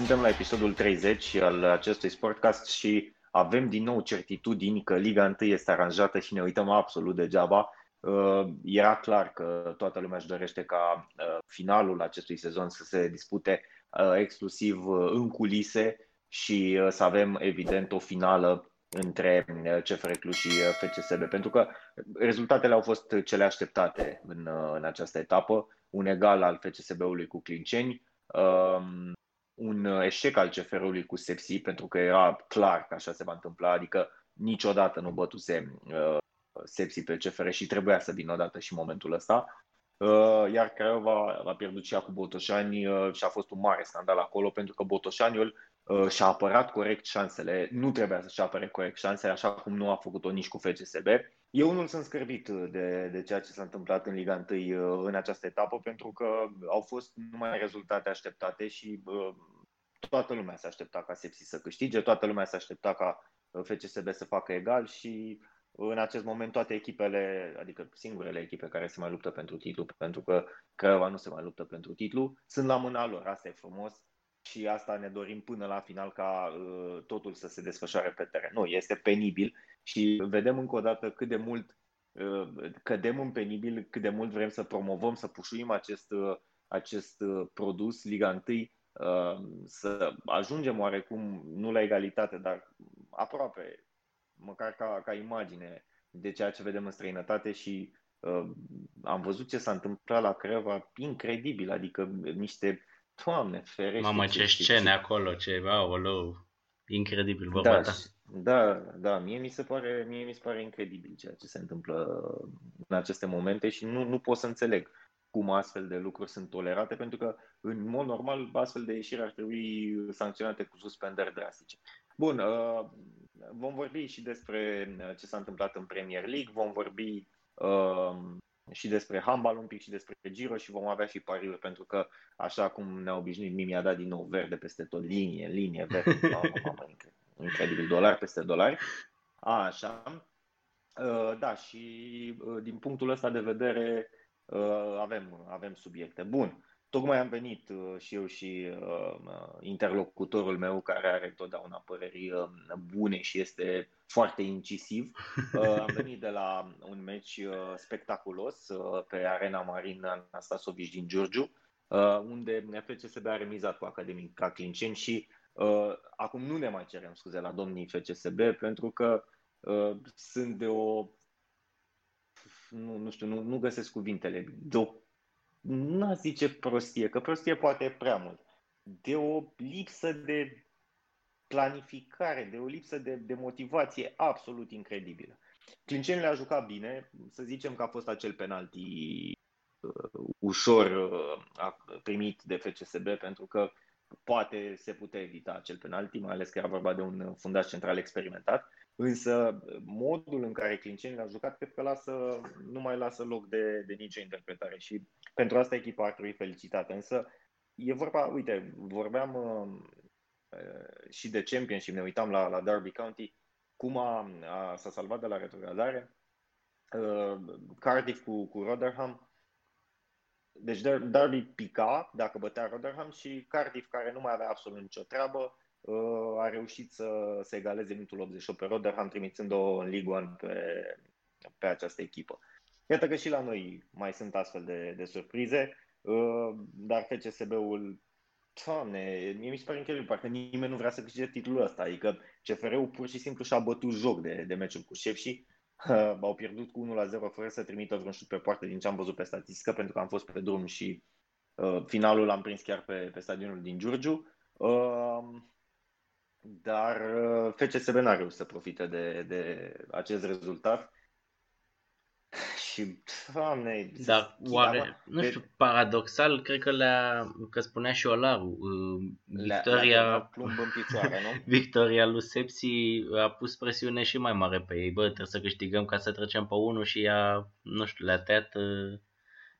Suntem la episodul 30 al acestui sportcast și avem din nou certitudini că Liga 1 este aranjată și ne uităm absolut degeaba. Uh, era clar că toată lumea își dorește ca uh, finalul acestui sezon să se dispute uh, exclusiv în culise și să avem evident o finală între CFR Cluj și FCSB, pentru că rezultatele au fost cele așteptate în, în această etapă, un egal al FCSB-ului cu Clinceni, um, un eșec al CFR-ului cu Sepsi, pentru că era clar că așa se va întâmpla, adică niciodată nu bătuse uh, Sepsi pe CFR și trebuia să vină odată și momentul ăsta. Uh, iar Craiova a pierdut și ea cu Botoșani uh, și a fost un mare scandal acolo pentru că Botoșaniul uh, și-a apărat corect șansele. Nu trebuia să-și apere corect șansele, așa cum nu a făcut-o nici cu FCSB. Eu nu sunt scârbit de, de ceea ce s-a întâmplat în Liga 1 în această etapă, pentru că au fost numai rezultate așteptate și toată lumea se aștepta ca Sepsi să câștige, toată lumea se aștepta ca FCSB să facă egal și în acest moment toate echipele, adică singurele echipe care se mai luptă pentru titlu, pentru că Craiova nu se mai luptă pentru titlu, sunt la mâna lor. Asta e frumos și asta ne dorim până la final ca uh, totul să se desfășoare pe teren. Nu, este penibil și vedem încă o dată cât de mult uh, cădem în penibil, cât de mult vrem să promovăm, să pușuim acest, uh, acest uh, produs Liga 1, uh, să ajungem oarecum, nu la egalitate, dar aproape măcar ca, ca imagine de ceea ce vedem în străinătate și uh, am văzut ce s-a întâmplat la Creva, incredibil, adică niște, doamne, ferește. Mamă, ce scene acolo, ce, aoleu, incredibil, bă, da, da, da, mie mi se pare, mie mi se pare incredibil ceea ce se întâmplă în aceste momente și nu, nu pot să înțeleg cum astfel de lucruri sunt tolerate, pentru că, în mod normal, astfel de ieșiri ar trebui sancționate cu suspendări drastice. Bun, uh, vom vorbi și despre uh, ce s-a întâmplat în Premier League, vom vorbi uh, și despre handbal un pic și despre Giro și vom avea și pariuri pentru că așa cum ne-a obișnuit, Mimi a dat din nou verde peste tot, linie, linie, verde, mamă, mamă, incredibil, dolar peste dolari. A, așa. Uh, da, și uh, din punctul ăsta de vedere uh, avem, avem subiecte. Bun. Tocmai am venit uh, și eu și uh, uh, interlocutorul meu, care are totdeauna păreri uh, bune și este foarte incisiv. Uh, am venit de la un meci uh, spectaculos uh, pe Arena Marin Anastasovici din Giurgiu, uh, unde FCSB a remizat cu Academica Clinceni și uh, acum nu ne mai cerem scuze la domnii FCSB pentru că uh, sunt de o nu, nu știu, nu, nu găsesc cuvintele, de o n-aș zice prostie, că prostie poate e prea mult, de o lipsă de planificare, de o lipsă de, de motivație absolut incredibilă. Clincenile a jucat bine, să zicem că a fost acel penalti uh, ușor uh, primit de FCSB pentru că poate se putea evita acel penalti, mai ales că era vorba de un fundaș central experimentat. Însă modul în care Clinceni l-a jucat cred că lasă, nu mai lasă loc de, de nicio interpretare și pentru asta echipa ar trebui felicitată. Însă e vorba, uite, vorbeam uh, și de Championship, ne uitam la, la Derby County, cum a, a, s-a salvat de la retrogradare, uh, Cardiff cu, cu Rotherham, deci Derby pica dacă bătea Rotherham și Cardiff, care nu mai avea absolut nicio treabă, a reușit să, să egaleze minutul 88 pe Rotherham, trimițând-o în Ligue 1 pe, pe această echipă. Iată că și la noi mai sunt astfel de, de surprize, uh, dar FCSB-ul, doamne, mie mi se pare incredibil, parcă nimeni nu vrea să câștige titlul ăsta, adică CFR-ul pur și simplu și-a bătut joc de, de meciul cu șef și uh, au pierdut cu 1-0 fără să trimită vreun șut pe poartă din ce am văzut pe statistică, pentru că am fost pe drum și uh, finalul l-am prins chiar pe, pe stadionul din Giurgiu. Uh, dar uh, FCSB n-a reușit să profite de, de acest rezultat. Și, doamne... Dar oare, nu știu, paradoxal, cred că le-a, că spunea și Olaru, uh, Victoria, le-a plumb în picioare, nu? Victoria lui Sepsi a pus presiune și mai mare pe ei. Bă, trebuie să câștigăm ca să trecem pe unul și ea, nu știu, le-a tăiat uh,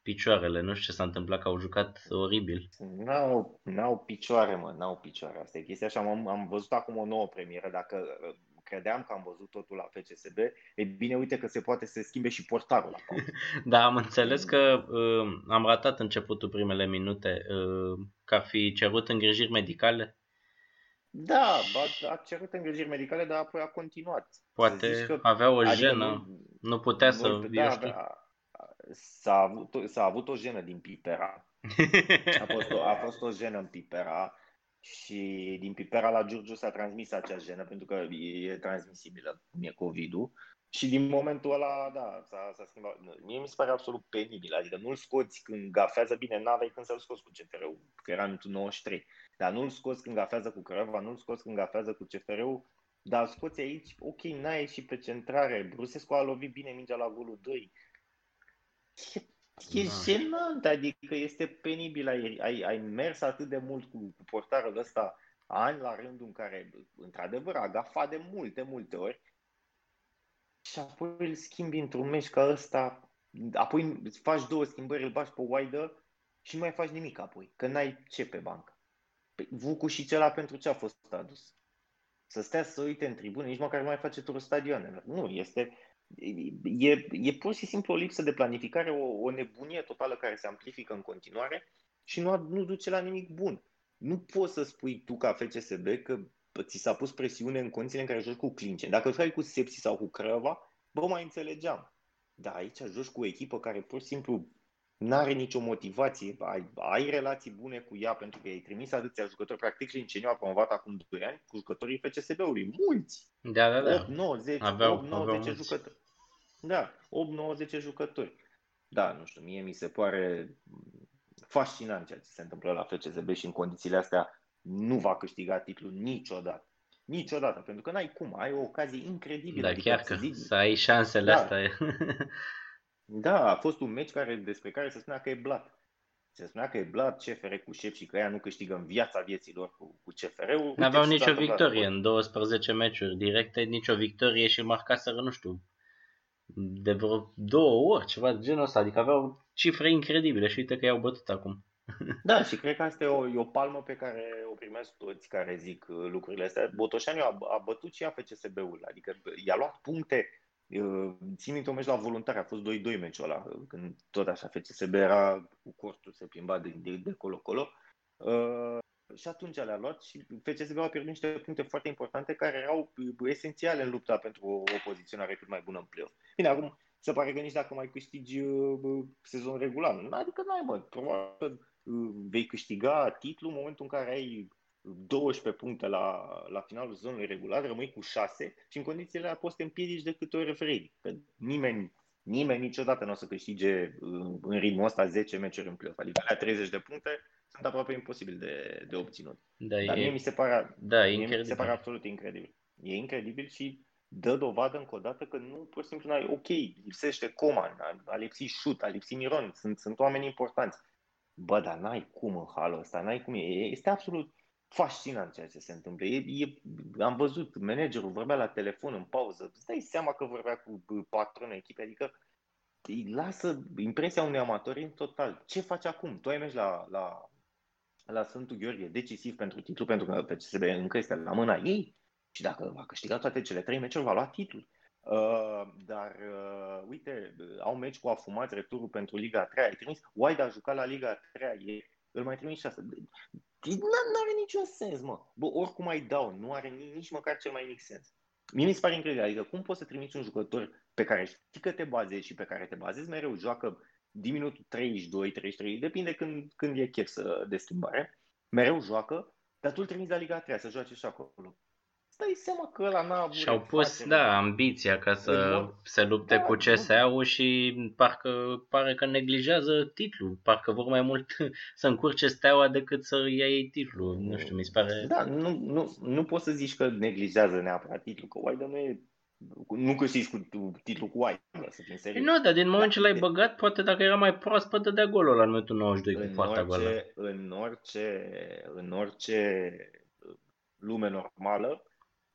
picioarele. Nu știu ce s-a întâmplat, că au jucat oribil. N-au, n-au picioare, mă, n-au picioare. Asta e chestia așa. Am, am văzut acum o nouă premieră. Dacă uh, credeam că am văzut totul la FCSB, e bine, uite că se poate să schimbe și portarul la Da, am înțeles că uh, am ratat începutul primele minute, uh, că ar fi cerut îngrijiri medicale Da, a, a cerut îngrijiri medicale, dar apoi a continuat. Poate că, avea o adică jenă, nu, nu putea să, nu, da, da, s-a avut, s-a avut o jenă din Pipera. A fost o, a fost o jenă în Pipera și din Pipera la Giurgiu s-a transmis acea jenă pentru că e transmisibilă, cum e COVID-ul. Și din momentul ăla, da, s-a, s-a schimbat. Mie mi se pare absolut penibil, adică nu-l scoți când gafează bine, n-aveai când să-l scoți cu CFR-ul, că era în 93. Dar nu-l scoți când gafează cu Crăva, nu-l scoți când gafează cu CFR-ul, dar scoți aici, ok, n-ai ieșit pe centrare, Brusescu a lovit bine mingea la golul 2. E, e da. jenant, adică este penibil, ai, ai, ai mers atât de mult cu, cu portarul ăsta ani la rândul în care, într-adevăr, a gafat de multe, multe ori, și apoi îl schimbi într-un meci ca ăsta, apoi faci două schimbări, îl bași pe Wider și nu mai faci nimic apoi, că n-ai ce pe bancă. Păi, Vucu și cela pentru ce a fost adus? Să stea să uite în tribune, nici măcar nu mai face turul stadionelor. Nu, este, e, e pur și simplu o lipsă de planificare, o, o nebunie totală care se amplifică în continuare și nu, nu duce la nimic bun. Nu poți să spui tu ca FCSB că ți s-a pus presiune în condițiile în care joci cu Clince. Dacă fai cu Sepsi sau cu Crăva, bă, mai înțelegeam. Dar aici joci cu o echipă care pur și simplu nu are nicio motivație, ai, ai relații bune cu ea pentru că ai trimis atâția jucători, practic Linceniu a promovat acum 2 ani cu jucătorii FCSB-ului, mulți! Da, da, da. 8, 9, 10, aveau, 8, 9, aveau 10 mulți. jucători. Da, 8, 9, 10 jucători. Da, nu știu, mie mi se pare fascinant ceea ce se întâmplă la FCSB și în condițiile astea nu va câștiga titlul niciodată. Niciodată, pentru că n-ai cum, ai o ocazie incredibilă. Da, adică chiar că zic, să ai șansele da. astea. da, a fost un meci care, despre care se spunea că e blat. Se spunea că e blat CFR cu șef și că ea nu câștigă în viața vieților cu, cu CFR-ul. Nu aveau nicio victorie în 12 meciuri directe, nicio victorie și marcaseră, nu știu, de vreo două ori, ceva de genul ăsta. Adică aveau cifre incredibile și uite că i-au bătut acum. Da, și cred că asta e o, e o palmă pe care o primesc toți care zic uh, lucrurile astea. Botoșaniu a, a bătut și FCSB-ul, adică i-a luat puncte. Uh, țin minte un meci la voluntari, a fost 2-2 meciul ăla, când tot așa FCSB era cu cortul, se plimba de, de, de colo-colo. Uh, și atunci le-a luat și FCSB a pierdut niște puncte foarte importante care erau esențiale în lupta pentru o, o poziționare cât mai bună în play-off. Bine, acum se pare că nici dacă mai câștigi uh, sezon regular, adică n-ai mă, probabil vei câștiga titlul în momentul în care ai 12 puncte la, la finalul zonului regular, rămâi cu 6 și în condițiile alea poți să te împiedici de câte ori vrei. Că nimeni, nimeni niciodată nu o să câștige uh, în ritmul ăsta 10 meciuri în play Adică alea 30 de puncte sunt aproape imposibil de, de obținut. Da, Dar e, mie mi se pare, da, mie mi se pare absolut incredibil. E incredibil și dă dovadă încă o dată că nu, pur și simplu, n-ai, ok, lipsește Coman, a, a lipsit Șut, a lipsit Miron, sunt, sunt oameni importanți. Bă, dar n-ai cum în halul ăsta, n-ai cum. E, este absolut fascinant ceea ce se întâmplă. E, e, am văzut, managerul vorbea la telefon în pauză, îți dai seama că vorbea cu patronul echipei, adică îi lasă impresia unui amator în total. Ce faci acum? Tu ai mers la, la, la Sfântul Gheorghe, decisiv pentru titlu, pentru că pe CSB încă este la mâna ei și dacă va câștiga toate cele trei meciuri, va lua titlul. Uh, dar uh, uite, au meci cu afumați returul pentru Liga 3, ai trimis, Wide a jucat la Liga 3 ieri, îl mai trimis 6 nu are niciun sens, mă. Bă, oricum ai dau, nu are nici măcar cel mai mic sens. Mie mi se pare incredibil. Adică cum poți să trimiți un jucător pe care știi că te bazezi și pe care te bazezi mereu, joacă din minutul 32, 33, depinde când, când e chef să, de schimbare, mereu joacă, dar tu îl trimiți la Liga 3 să joace și acolo dai seama că ăla n-a avut Și-au pus, da, ambiția ca să se lupte da, cu CSA-ul și parcă pare că neglijează titlul. Parcă vor mai mult să încurce steaua decât să ia ei titlul. Nu știu, mi se pare... Da, nu, nu, nu poți să zici că neglijează neapărat titlul, că Wider nu e nu câștigi cu titlul cu White, să fim serios. Nu, dar din moment da, ce l-ai băgat, poate dacă era mai proaspăt, dădea golul la minutul 92 cu poarta goală. În orice, în orice lume normală,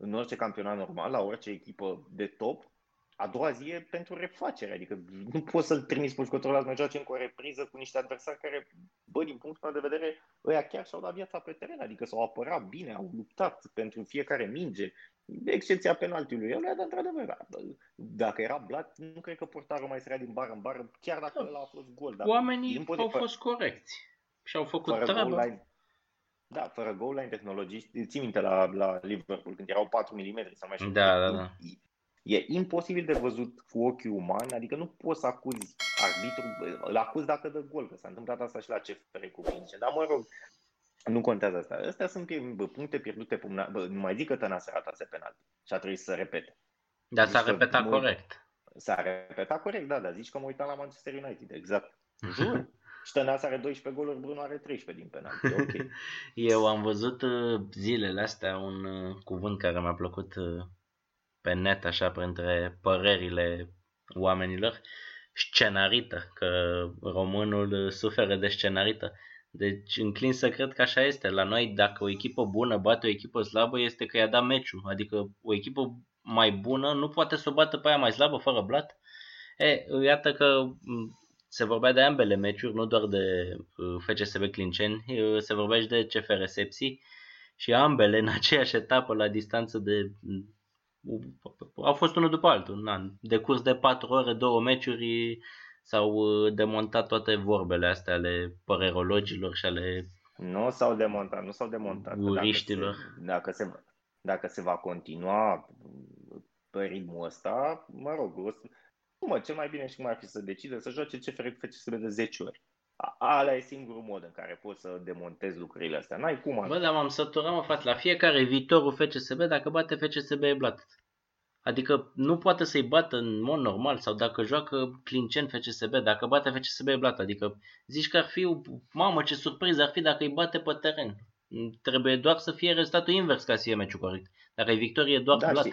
în orice campionat normal, la orice echipă de top, a doua zi e pentru refacere. Adică nu poți să-l trimiți pe jucătorul ăla să joace încă o repriză cu niște adversari care, bă, din punctul meu de vedere, ăia chiar și-au dat viața pe teren. Adică s-au apărat bine, au luptat pentru fiecare minge, de excepția penaltiului. El a dat într-adevăr. Da, dacă era blat, nu cred că portarul mai sărea din bară în bară, chiar dacă ăla a fost gol. Dar Oamenii au fost corecți și au făcut treaba. Da, fără goal line tehnologii, ții minte la, la Liverpool când erau 4 mm sau mai știu. Da, da, da. E imposibil de văzut cu ochiul uman, adică nu poți să acuzi arbitru, îl acuzi dacă dă gol, că s-a întâmplat asta și la CFR cu Pince, dar mă rog, nu contează asta. Astea sunt puncte pierdute, bă, nu mai zic că Tănase ratase penalti și a trebuit să repete. Dar s-a repetat mă, corect. S-a repetat corect, da, dar zici că mă uitam la Manchester United, exact. Jur. Și Tănase are 12 goluri, Bruno are 13 din penalti. Okay. Eu am văzut uh, zilele astea un uh, cuvânt care mi-a plăcut uh, pe net, așa, printre părerile oamenilor, scenarită, că românul suferă de scenarită. Deci înclin să cred că așa este. La noi, dacă o echipă bună bate o echipă slabă, este că i-a dat meciul. Adică o echipă mai bună nu poate să o bată pe aia mai slabă fără blat. E, iată că se vorbea de ambele meciuri, nu doar de uh, FCSB Clinceni, uh, se vorbea și de CFR Sepsi și ambele în aceeași etapă la distanță de au fost unul după altul. Na, de curs de 4 ore, două meciuri s-au uh, demontat toate vorbele astea ale părerologilor și ale nu s-au demontat, nu s-au demontat. Guriștilor. Dacă se, dacă se, dacă se va continua pe ritmul ăsta, mă rog, o să, mă, cel mai bine și cum ar fi să decide să joace CFR cu FCSB de 10 ori. Ala e singurul mod în care poți să demontezi lucrurile astea. N-ai cum. Bă, dar m-am săturat, mă, frate, la fiecare viitorul FCSB, dacă bate FCSB e blat. Adică nu poate să-i bată în mod normal sau dacă joacă Clincen FCSB, dacă bate FCSB e blat. Adică zici că ar fi, mamă ce surpriză ar fi dacă îi bate pe teren. Trebuie doar să fie rezultatul invers ca să fie meciul corect. Dacă e victorie, doar da, blat.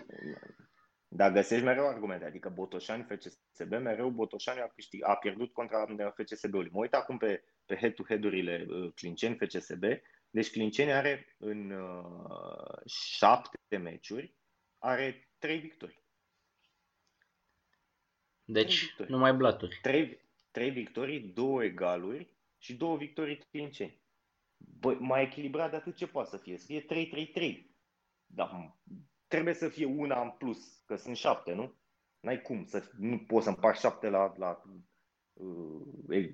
Dar găsești mereu argumente, adică Botoșani FCSB, mereu Botoșani a, câștig, a pierdut contra FCSB-ului. Mă uit acum pe, pe head-to-head-urile uh, Clinceni FCSB, deci Clinceni are în uh, șapte meciuri, are trei victorii. Deci, victorii. numai blaturi. Trei, trei victorii, două egaluri și două victorii clinceni. Bă, mai echilibrat de atât ce poate să fie. Să fie 3-3-3. Dar trebuie să fie una în plus, că sunt șapte, nu? N-ai cum să nu poți să împarți șapte la, la uh,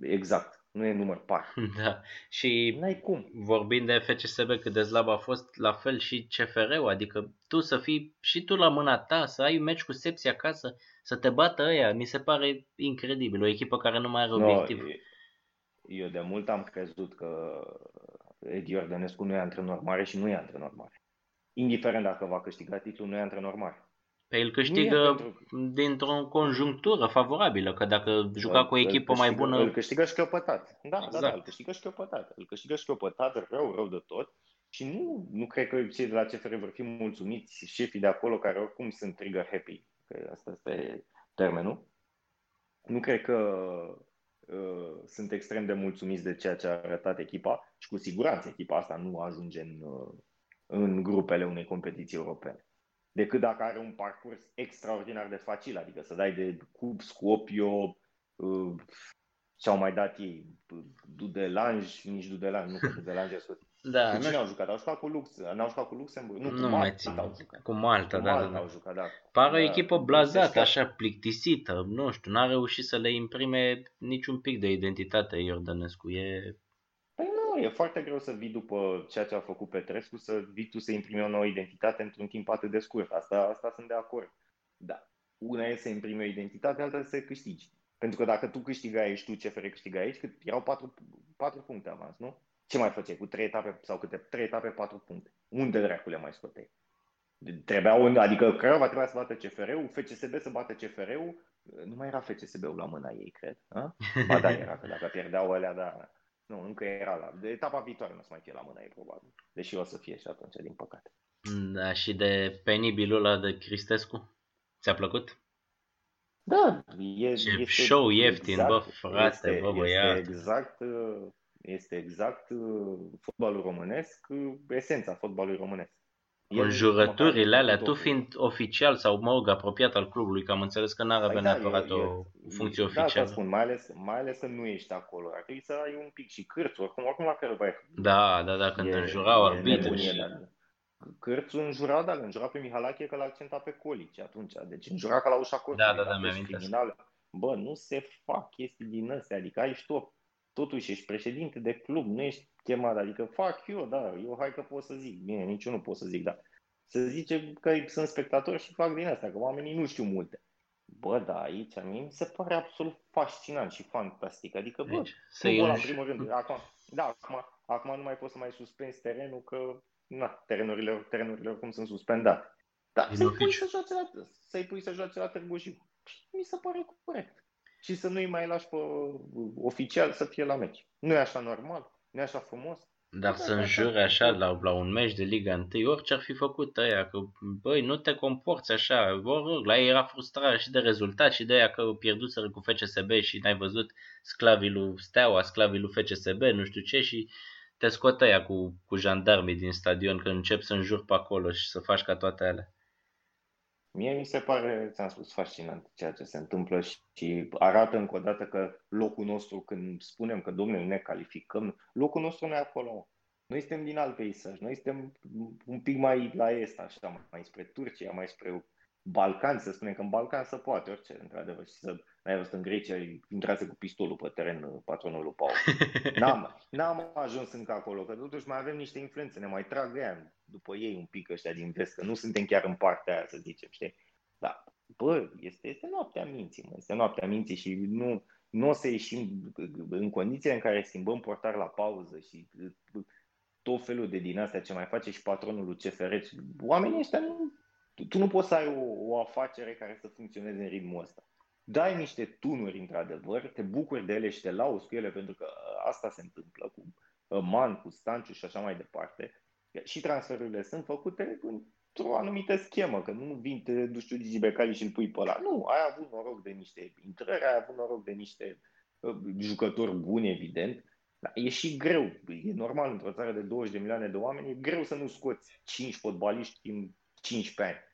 exact. Nu e număr par. Da. Și N-ai cum. vorbind de FCSB cât de slab a fost, la fel și CFR-ul, adică tu să fii și tu la mâna ta, să ai un meci cu Sepsi acasă, să te bată ăia, mi se pare incredibil, o echipă care nu mai are no, obiectiv. Eu de mult am crezut că Edi Ordănescu nu e antrenor mare și nu e antrenor mare. Indiferent dacă va câștiga titlul, nu e antrenor mare. Pe el câștigă pentru... dintr-o conjunctură favorabilă, că dacă juca cu o echipă câștigă, mai bună... Îl câștigă șchiopătat. Da, exact. da, da, îl câștigă șchiopătat. Îl câștigă șchiopătat, rău, rău de tot. Și nu, nu cred că cei de la CFR vor fi mulțumiți, șefii de acolo, care oricum sunt trigger happy, că asta este termenul. Nu cred că uh, sunt extrem de mulțumiți de ceea ce a arătat echipa și cu siguranță echipa asta nu ajunge în, uh, în grupele unei competiții europene decât dacă are un parcurs extraordinar de facil, adică să dai de cub, Scopio, uh, ce-au mai dat ei, Dudelanj, nici Dudelanj, nu că Dudelanj e Da, cu cine au jucat? Au jucat cu Lux, n-au jucat cu Luxemburg? Nu, nu cu Malta mai au jucat. Cu Malta, cu da, Malta da, da. au jucat, da. Pare da, o echipă blazată, așa, plictisită, nu știu, n-a reușit să le imprime niciun pic de identitate Iordănescu, e e foarte greu să vii după ceea ce a făcut Petrescu, să vii tu să imprimi o nouă identitate într-un timp atât de scurt. Asta, asta sunt de acord. Da. Una e să imprimi o identitate, alta să câștigi. Pentru că dacă tu câștigai și tu CFR câștigai aici, cât erau patru, patru puncte avans, nu? Ce mai făceai cu trei etape sau câte trei etape, patru puncte? Unde dracu le mai scoteai? Trebuia un, adică Craiova trebuia să bată CFR-ul, FCSB să bată CFR-ul, nu mai era FCSB-ul la mâna ei, cred. A? Ba da, era, că dacă pierdeau alea, da. Nu, încă era la... De etapa viitoare nu o să mai fie la mâna ei, probabil. Deși o să fie și atunci, din păcate. Da, și de penibilul ăla de Cristescu? Ți-a plăcut? Da, e, Ce este show ieftin, exact, bă, frate, este, bă, băiat. Este exact, este exact uh, fotbalul românesc, uh, esența fotbalului românesc. Conjurăturile alea, tu fiind oficial sau, mă rog, apropiat al clubului, că am înțeles că n-ar avea păi da, neapărat eu, o funcție da, oficială. Da, spun, mai ales, mai ales că nu ești acolo. Ar trebui să ai un pic și cârțul, oricum, oricum la care vai. Da, da, da, când e, înjurau arbitri. Și... Da. Cârțul înjura, dar înjura pe Mihalache că l-a accentat pe Colici atunci. Deci înjura ca la ușa cortului. Da, da, da, mi-am Bă, nu se fac chestii din astea, adică ai și tu, totuși ești președinte de club, nu ești chemat, adică fac eu, da, eu hai că pot să zic, bine, nici eu nu pot să zic, da. Să zice că sunt spectator și fac din asta, că oamenii nu știu multe. Bă, da, aici mie mi se pare absolut fascinant și fantastic. Adică, bă, deci, să în primul rând. Acum, da, acum, acum nu mai poți să mai suspenzi terenul, că na, terenurile, terenurile oricum sunt suspendate. Da, să-i pui să, joace la, să-i pui să joace la Târgu Jiu. Mi se pare corect. Și să nu-i mai lași pe oficial să fie la meci. Nu e așa normal? Nu e așa frumos? Dar să înjure așa la, la un meci de Liga 1, orice ar fi făcut ăia, că băi, nu te comporți așa, vor, la ei era frustrare și de rezultat și de aia că pierduseră cu FCSB și n-ai văzut sclavii lui Steaua, sclavii lui FCSB, nu știu ce și te scot ăia cu, cu jandarmii din stadion când încep să înjuri pe acolo și să faci ca toate alea. Mie mi se pare, ți-am spus, fascinant ceea ce se întâmplă și arată încă o dată că locul nostru, când spunem că, domnule, ne calificăm, locul nostru nu e acolo. Noi suntem din alt peisaj, noi suntem un pic mai la est, așa, mai spre Turcia, mai spre Balcani, să spunem că în Balcan se poate orice, într-adevăr. Și să ai văzut în Grecia, intrase cu pistolul pe teren uh, patronul lui Paul. N-am, n-am ajuns încă acolo, că totuși mai avem niște influențe, ne mai trag ea după ei un pic ăștia din vest, că nu suntem chiar în partea aia, să zicem, știi? Da, bă, este, este noaptea minții, mă, este noaptea minții și nu, nu o să ieșim în condițiile în care schimbăm portar la pauză și uh, tot felul de din astea ce mai face și patronul lui CFR. Oamenii ăștia nu, tu, tu nu poți să ai o, o afacere care să funcționeze în ritmul ăsta. Dai niște tunuri, într-adevăr, te bucuri de ele și te lauzi cu ele, pentru că asta se întâmplă cu Man, cu Stanciu și așa mai departe. Și transferurile sunt făcute într-o anumită schemă, că nu vin, te duci tu Gigi Becali și îl pui pe ăla. Nu, ai avut noroc de niște intrări, ai avut noroc de niște uh, jucători buni, evident, dar e și greu. E normal, într-o țară de 20 de milioane de oameni, e greu să nu scoți 5 fotbaliști în 15 ani.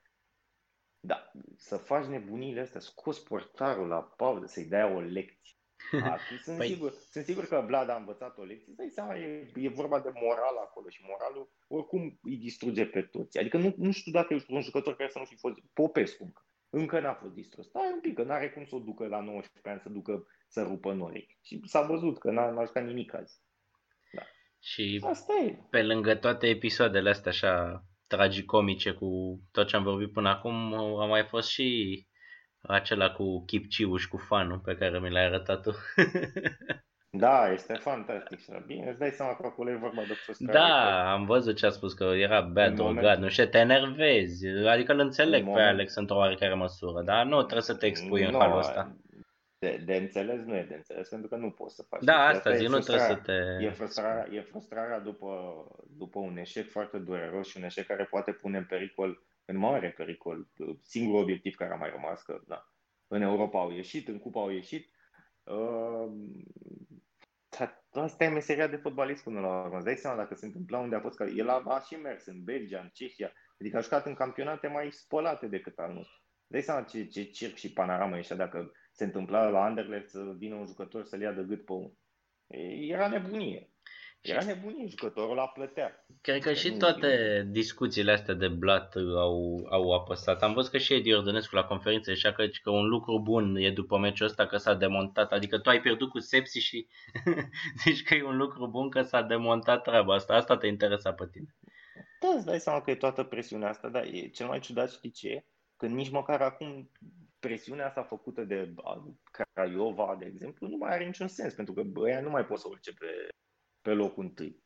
Da, să faci nebunile astea, scos portarul la pauză, să-i dai o lecție. Atunci sunt, păi... sigur, sunt sigur că Vlad a învățat o lecție, îți dai seama, e, e vorba de moral acolo și moralul oricum îi distruge pe toți. Adică nu, nu știu dacă ești un jucător care să nu fi fost Popescu încă. Încă n-a fost distrus. Stai un pic, că n-are cum să o ducă la 19 ani, să ducă să rupă norii. Și s-a văzut că n-a, n-a jucat nimic azi. Da. Și Asta e. pe lângă toate episoadele astea așa tragicomice cu tot ce am vorbit până acum, a mai fost și acela cu Kipciu și cu fanul pe care mi l-ai arătat tu. Da, este fantastic și bine, îți dai seama că acolo e vorba de frustrare. Da, am văzut ce a spus, că era bad drogat, nu știu, te enervezi, adică îl înțeleg pe Alex într-o oarecare măsură, dar nu trebuie să te expui no, în halul ăsta de, de înțeles nu e de înțeles pentru că nu poți să faci. Da, asta zi, nu trebuie să te... E frustrarea, e frustrarea după, după un eșec foarte dureros și un eșec care poate pune în pericol, în mare pericol, singurul obiectiv care a mai rămas, că da, în Europa au ieșit, în Cupa au ieșit. Uh, asta e meseria de fotbalist până la urmă. Îți dai seama dacă se întâmpla unde a fost, că el a, a și mers în Belgia, în Cehia, adică a jucat în campionate mai spălate decât al nostru. Îți dai seama ce, ce circ și panoramă ieșea dacă se întâmpla la Anderlecht să vină un jucător să-l ia de gât pe unul. Era nebunie. Era nebunie, jucătorul la plătea. Cred că și toate discuțiile astea de blat au, au apăsat. Am văzut că și Edi Ordănescu la conferință și că, că un lucru bun e după meciul ăsta că s-a demontat. Adică tu ai pierdut cu sepsi și zici că e un lucru bun că s-a demontat treaba asta. Asta te interesa pe tine. Da, îți dai seama că e toată presiunea asta, dar e cel mai ciudat știi ce? Că nici măcar acum presiunea asta făcută de Craiova, de exemplu, nu mai are niciun sens, pentru că ăia nu mai pot să urce pe, pe locul întâi.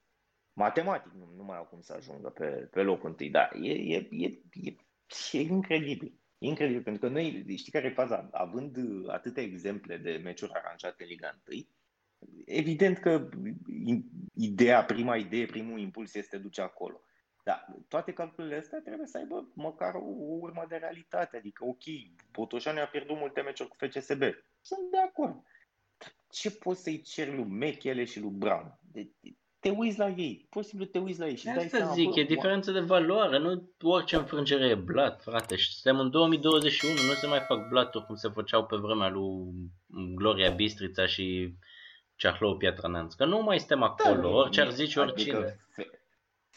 Matematic nu, nu mai au cum să ajungă pe, pe locul întâi, dar e, e, e, e, e incredibil. E incredibil, pentru că noi, știi care e faza? Având atâtea exemple de meciuri aranjate în Liga 1, evident că ideea, prima idee, primul impuls este duce acolo. Da, toate calculele astea trebuie să aibă măcar o, o urmă de realitate. Adică, ok, Botoșani a pierdut multe meciuri cu FCSB. Sunt de acord. Dar ce poți să-i ceri lui Mechele și lui Brown? De, te uiți la ei, posibil te uiți la ei și Asta dai seama, zic, bă, e diferență de valoare, nu orice înfrângere e blat, frate. Și suntem în 2021, nu se mai fac blaturi cum se făceau pe vremea lui Gloria Bistrița și Ceahlău Piatra Că nu mai suntem acolo, da, orice ar zice adică oricine.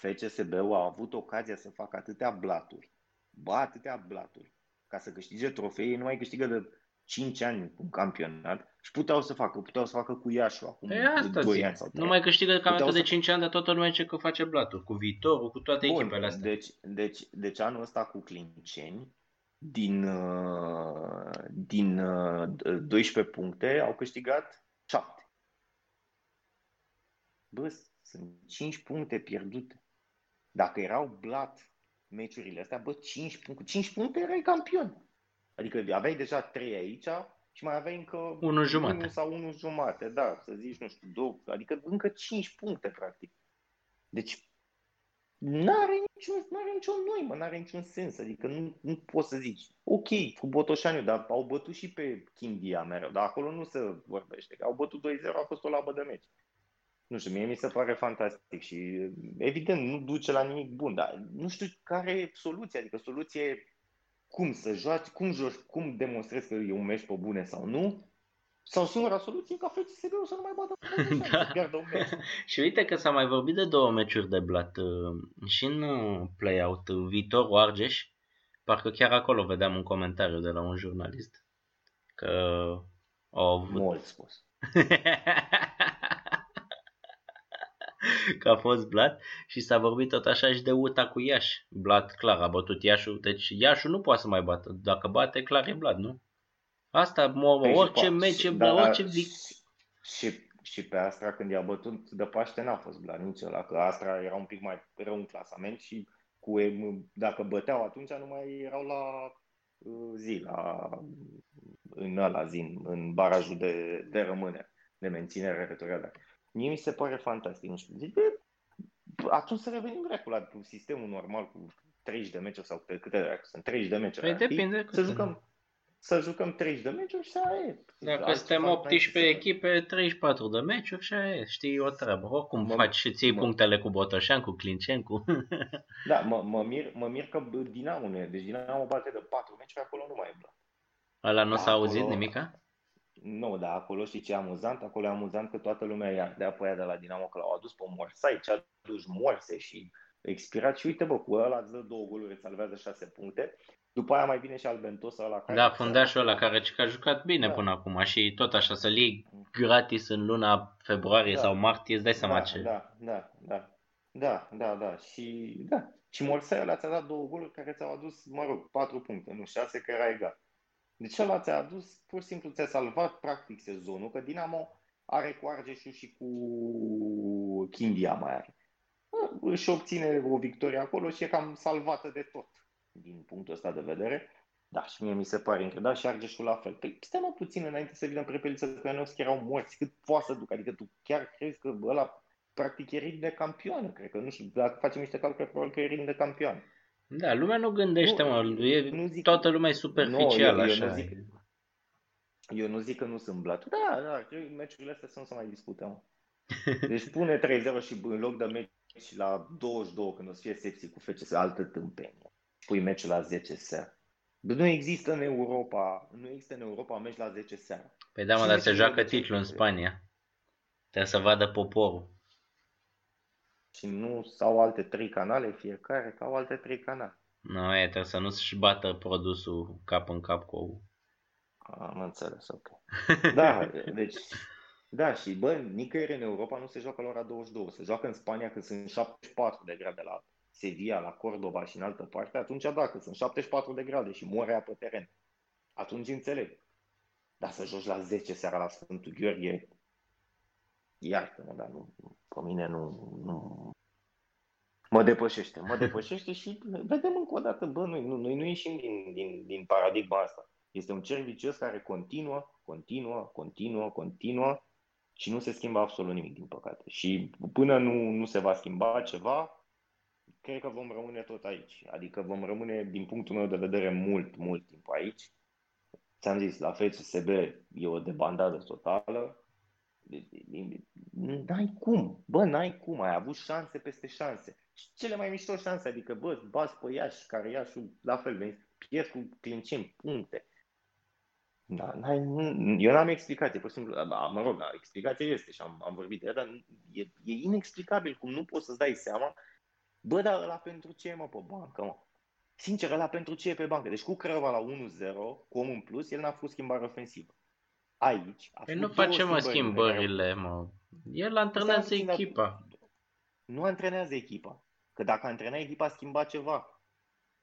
FCSB-ul a avut ocazia să facă atâtea blaturi, ba atâtea blaturi, ca să câștige trofee, nu mai câștigă de 5 ani în campionat și puteau să facă, puteau să facă cu Iașu acum Păi asta 2 zic. ani sau 3 Nu mai câștigă campionatul Puteau de să- 5 ani, dar toată lumea zice că face blaturi. Cu viitorul, cu toate Bun, echipele astea. Deci, deci, deci, deci anul ăsta cu Clinceni, din, uh, din uh, 12 puncte, au câștigat 7. Bă, sunt 5 puncte pierdute. Dacă erau blat meciurile astea, bă, 5 puncte, 5 puncte erai campion. Adică aveai deja 3 aici și mai aveai încă Unul jumate. unul sau unul jumate, da, să zici, nu știu, două, adică încă 5 puncte, practic. Deci, N-are niciun, n-are niciun noi, mă, n-are niciun sens. Adică nu, nu poți să zici, ok, cu Botoșaniu, dar au bătut și pe Chindia mereu, dar acolo nu se vorbește. Că au bătut 2-0, a fost o labă de meci. Nu știu, mie mi se pare fantastic și evident nu duce la nimic bun, dar nu știu care e soluția, adică soluție cum să joci, cum joci, cum demonstrezi că e un meci pe bune sau nu, sau singura soluție e ca FCSB-ul să nu mai bată Botoșani, Da. să pierdă un meci. Și uite că s-a mai vorbit de două meciuri de blat uh, și în uh, play-out uh, viitorul Argeș, parcă chiar acolo vedeam un comentariu de la un jurnalist că au avut Mult spus. că a fost Blat și s-a vorbit tot așa și de UTA cu Iași. Blat clar a bătut Iașul, deci Iașul nu poate să mai bată. Dacă bate, clar e Blat, nu? Asta, mă, Păi și orice po- meci, și- bă, da, orice vic... și, și, și pe Astra când i-a bătut de Paște n-a fost blat nici ăla, că Astra era un pic mai rău în clasament și cu, dacă băteau atunci nu mai erau la uh, zi, la, în ăla zi, în- în barajul de, de rămâne, de menținere teritorială. Mie mi se pare fantastic, nu știu. Zic, bă, atunci să revenim dracu la sistemul normal cu 30 de meciuri sau câte, câte dracu sunt 30 de meciuri. Păi ar fi, depinde Să câte. jucăm, să jucăm 30 de meciuri și aia e. Dacă Altceva suntem n-ai 18 ce să- echipe, 34 de meciuri și aia e, știi, o treabă. Oricum Mă- faci și ții mă- punctele cu Botoșan, cu Clincen, cu... Da, mă, mă, mir, mă mir că bă, Dinamo nu e. Deci Dinamo bate de 4 meciuri, acolo nu mai e blat. Ăla nu Da, s-a auzit acolo- nimica? Nu, dar acolo știi ce e amuzant? Acolo e amuzant că toată lumea ia de apoi de la Dinamo că l-au adus pe Morsai, ce a adus Morse și expirat și uite bă, cu ăla îți dă două goluri, îți salvează 6 puncte. După aia mai vine și Albentos ăla care... Da, fundașul ăla care că a jucat bine Da. până acum și tot așa să-l iei gratis în luna februarie Da. sau martie, îți dai seama da, ce... Da, da, da. Da, da, da. Și da. Și Morsai ăla ți-a dat două goluri care ți-au adus, mă rog, 4 puncte, nu 6, că era egal. Deci ăla ți-a adus, pur și simplu ți-a salvat practic sezonul, că Dinamo are cu Argeșul și cu Chindia mai are. Bă, Își obține o victorie acolo și e cam salvată de tot din punctul ăsta de vedere. Da, și mie mi se pare incredibil. Da, și Argeșul la fel. Păi stai mă puțin înainte să vină prepeliță că nu erau morți. Cât poate să duc? Adică tu chiar crezi că ăla practic e ritm de campioană, cred că nu știu, dacă facem niște calcule, probabil că e ritm de campioană. Da, lumea nu gândește, Nu, mă, e, nu zic- toată lumea e superficială Nu, eu- eu așa. nu zic- Eu nu zic că nu sunt blat. Da, da, cred că meciurile astea să nu se mai discute, mă. Deci pune 3-0 și în loc de meci la 22 când o să fie sepsi cu FCS, altă tâmpenie. Pui meciul la 10 seara. Bă, Nu există în Europa, nu există în Europa meci la 10 seara. Păi da, mă, Și dar se meciurile joacă de ce- titlul în Spania. Trebuie să vadă poporul. Și nu sau alte trei canale fiecare, ca au alte trei canale. Nu, e, trebuie să nu-și bată produsul cap în cap cu... Am înțeles, ok. Da, deci, da, și bă, nicăieri în Europa nu se joacă la ora 22. Se joacă în Spania când sunt 74 de grade la Sevilla, la Cordoba și în altă parte, atunci da, că sunt 74 de grade și morea pe teren. Atunci înțeleg. Dar să joci la 10 seara la Sfântul Gheorghe, iartă-mă, dar nu, pe mine nu, nu, mă depășește. Mă depășește și vedem încă o dată, bă, noi, nu, noi nu ieșim din, din, din paradigma asta. Este un cer vicios care continuă, continuă, continuă, continuă și nu se schimbă absolut nimic, din păcate. Și până nu, nu se va schimba ceva, cred că vom rămâne tot aici. Adică vom rămâne, din punctul meu de vedere, mult, mult timp aici. Ți-am zis, la FCSB e o debandadă totală. N-ai cum, bă, n-ai cum, ai avut șanse peste șanse. Și cele mai mișto șanse, adică, bă, bați pe Iași, care Iașul, la fel, veni, pierd cu clinceni, puncte. Da, n-ai, nu- eu n-am explicație, pur și simplu, da, mă rog, da, explicație este și am, am vorbit de ea, dar e, e inexplicabil cum nu poți să-ți dai seama, bă, dar ăla pentru ce e, mă, pe bancă, mă? Sincer, ăla pentru ce e pe bancă? Deci cu Crăva la 1-0, cu omul în plus, el n-a făcut schimbare ofensivă. Aici a păi nu facem mă schimbările, mă. El antrenează echipa. Nu antrenează echipa. Că dacă antrena echipa, schimba ceva.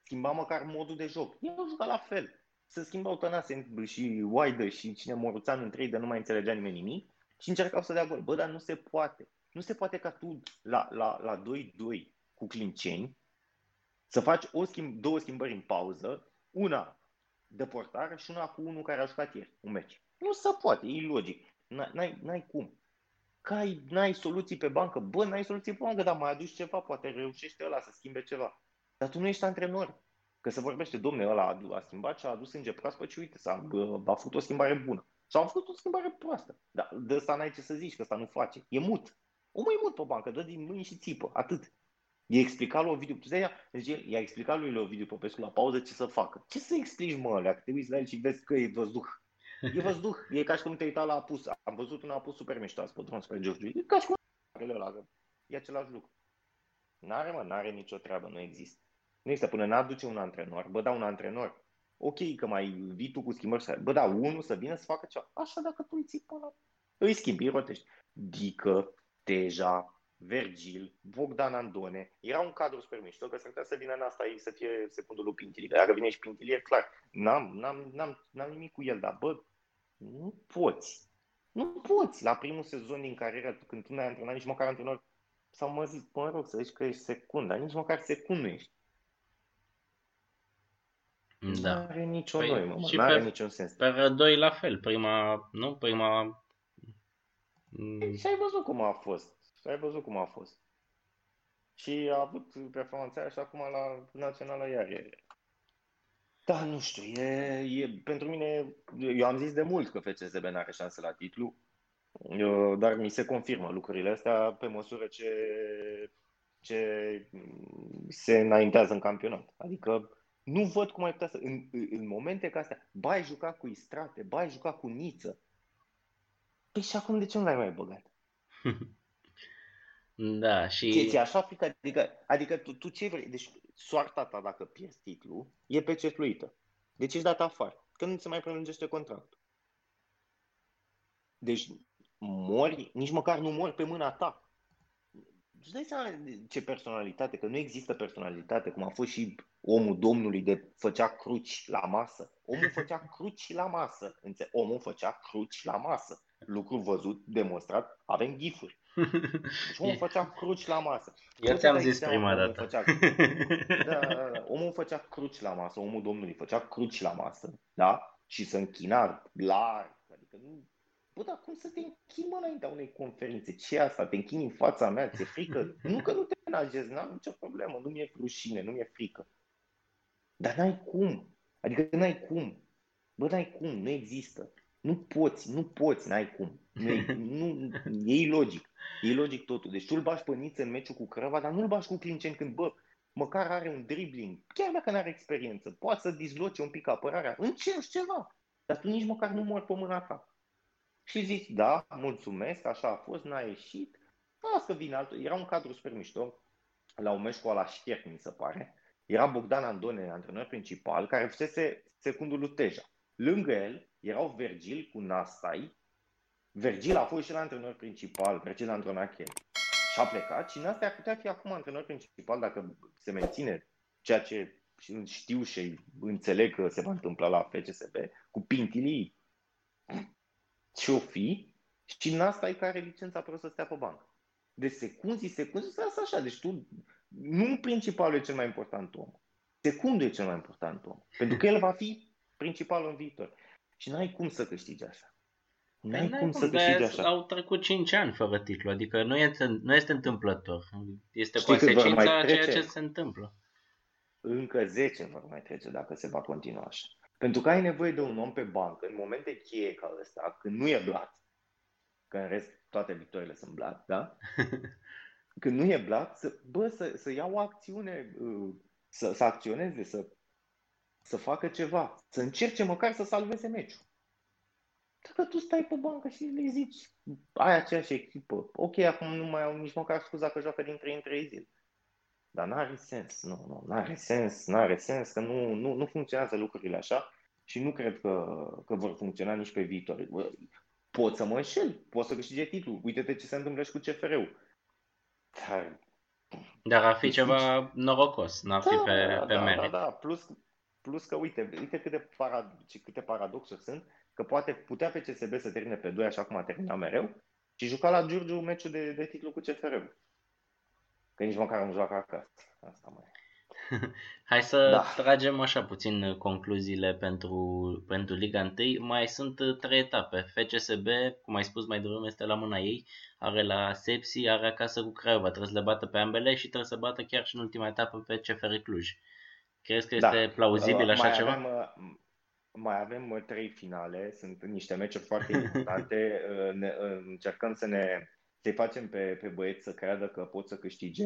Schimba măcar modul de joc. El nu juca la fel. Să schimbau Tănase și Waidă și cine Moruțan în trei, de nu mai înțelegea nimeni nimic și încercau să dea gol. Bă, dar nu se poate. Nu se poate ca tu la, la, la 2-2 cu clinceni să faci o schimb, două schimbări în pauză, una de portar și una cu unul care a jucat ieri un meci. Nu se poate, e ilogic. N-ai, n-ai cum. Că ai, n-ai soluții pe bancă. Bă, n-ai soluții pe bancă, dar mai aduci ceva, poate reușește ăla să schimbe ceva. Dar tu nu ești antrenor. Că se vorbește, domne, ăla a, a schimbat și a adus sânge proaspăt și uite, s-a, a făcut o schimbare bună. Sau a făcut o schimbare proastă. Dar de ăsta n-ai ce să zici, că ăsta nu face. E mut. Omul e mut pe bancă, dă din mâini și țipă, atât. E explicat lui Ovidiu, deci el i-a explicat lui Ovidiu Popescu la pauză ce să facă. Ce să explici, mă, alea, că te uiți la el și vezi că e văzduh. E văzduh, e ca și cum te uita la apus. Am văzut un apus super mișto azi pe drum spre Giurgiu. E ca și cum ăla, e același lucru. N-are, mă, n-are nicio treabă, nu există. Nu există, până n-aduce un antrenor, bă, da, un antrenor. Ok, că mai vii tu cu schimbări, bă, da, unul să vină să facă ceva. Așa dacă tu îi ții până îi schimbi, îi rotești. Dică, Teja, Vergil, Bogdan Andone. Era un cadru super mișto, că s-ar să vină în asta aici să fie secundul lui Pintili. Dacă vine și Pintili, e clar. N-am, n-am, n-am, n-am nimic cu el, dar bă, nu poți. Nu poți. La primul sezon din carieră, când tu n-ai antrenat nici măcar antrenor, sau mă zic, mă rog, să zici că ești secund, dar nici măcar secund nu ești. Da. Nu are nicio păi, noi, mă, nu are niciun sens. Pe doi la fel, prima, nu? Prima... Și ai văzut cum a fost. Și ai văzut cum a fost. Și a avut performanța și acum la națională iar e. Da, nu știu, e, e, pentru mine, eu am zis de mult că FCSB nu are șanse la titlu, eu, dar mi se confirmă lucrurile astea pe măsură ce, ce se înaintează în campionat. Adică nu văd cum ai putea să... În, în momente ca astea, ba ai jucat cu Istrate, ba ai jucat cu Niță. Păi și acum de ce nu l-ai mai băgat? da, și... Ție, ție așa frică? Adică, adică tu, tu ce vrei? Deci soarta ta dacă pierzi titlul e pecetluită. Deci ești dat afară. Că nu se mai prelungește contractul. Deci mori, nici măcar nu mori pe mâna ta. Îți dai seama ce personalitate, că nu există personalitate, cum a fost și omul Domnului de făcea cruci la masă. Omul făcea cruci la masă. Înțe- omul făcea cruci la masă. Lucru văzut, demonstrat, avem ghifuri. Deci omul făcea cruci la masă. Eu ți-am zis prima dată. Făcea, da, da, da, omul făcea cruci la masă, omul Domnului făcea cruci la masă, da? Și să închina larg. Adică nu, Bă, dar cum să te închini mă înaintea unei conferințe? Ce e asta? Te închini în fața mea? Ți-e frică? nu că nu te menajezi, n-am nicio problemă, nu mi-e rușine, nu mi-e frică. Dar n-ai cum. Adică n-ai cum. Bă, n-ai cum, nu există. Nu poți, nu poți, n-ai cum. Nu e, nu, e ilogic. E ilogic totul. Deci tu îl bași pe Niță în meciul cu Crăva, dar nu îl bași cu Clinceni când, bă, măcar are un dribbling, chiar dacă nu are experiență, poate să dizloce un pic apărarea, încerci ceva. Dar tu nici măcar nu mori pe mâna ta. Și zici, da, mulțumesc, așa a fost, n-a ieșit. Las că vine altul. Era un cadru super mișto, la un meci cu la Știerc, mi se pare. Era Bogdan Andone, antrenor principal, care fusese secundul lui Teja. Lângă el erau Vergil cu Nastai. Vergil a fost și la antrenor principal, Vergil Andronache. Și a plecat și Nastai ar putea fi acum antrenor principal dacă se menține ceea ce știu și înțeleg că se va întâmpla la FCSB, cu Pintilii ce-o fi și în asta e care licența pentru să stea pe bancă. De secunzi, secunzi, să așa. Deci tu, nu principalul e cel mai important om. Secundul e cel mai important om. Pentru că el va fi principal în viitor. Și n-ai cum să câștigi așa. N-ai, n-ai cum, cum să câștigi așa. Au trecut 5 ani fără titlu, adică nu este, nu este întâmplător. Este Știi consecința a ceea ce se întâmplă. Încă 10 vor mai trece dacă se va continua așa. Pentru că ai nevoie de un om pe bancă în momente cheie ca ăsta, când nu e blat, că în rest toate victorile sunt blat, da? Când nu e blat, să, bă, să, să ia o acțiune, uh, să, să acționeze, să, să facă ceva, să încerce măcar să salveze meciul. Dacă tu stai pe bancă și le zici, ai aceeași echipă, ok, acum nu mai au nici măcar scuza că joacă din 3 în 3 zile. Dar n-are sens, nu, nu, n-are sens, n-are sens, că nu, nu, nu funcționează lucrurile așa și nu cred că, că vor funcționa nici pe viitor. Pot să mă înșel, pot să câștige titlul. Uite-te ce se întâmplă și cu CFR-ul. Dar, Dar ar fi ceva norocos, n-ar da, fi pe, da, pe da, merit. Da, da, plus, plus că uite, uite câte, parad- câte paradoxuri sunt, că poate putea pe CSB să termine pe 2 așa cum a terminat mereu și juca la Giurgiu meciul de, de titlu cu CFR-ul. Că nici măcar nu joacă acasă. Asta mai Hai să da. tragem așa puțin concluziile pentru, pentru Liga 1. Mai sunt trei etape. FCSB, cum ai spus mai devreme, este la mâna ei. Are la Sepsi, are acasă cu Craiova. Trebuie să le bată pe ambele și trebuie să bată chiar și în ultima etapă pe CFR Cluj. Crezi că este da. plauzibil uh, așa mai ceva? Avem, uh, mai avem uh, trei finale. Sunt niște meciuri foarte importante. ne, încercăm să ne să facem pe, pe băieți să creadă că pot să câștige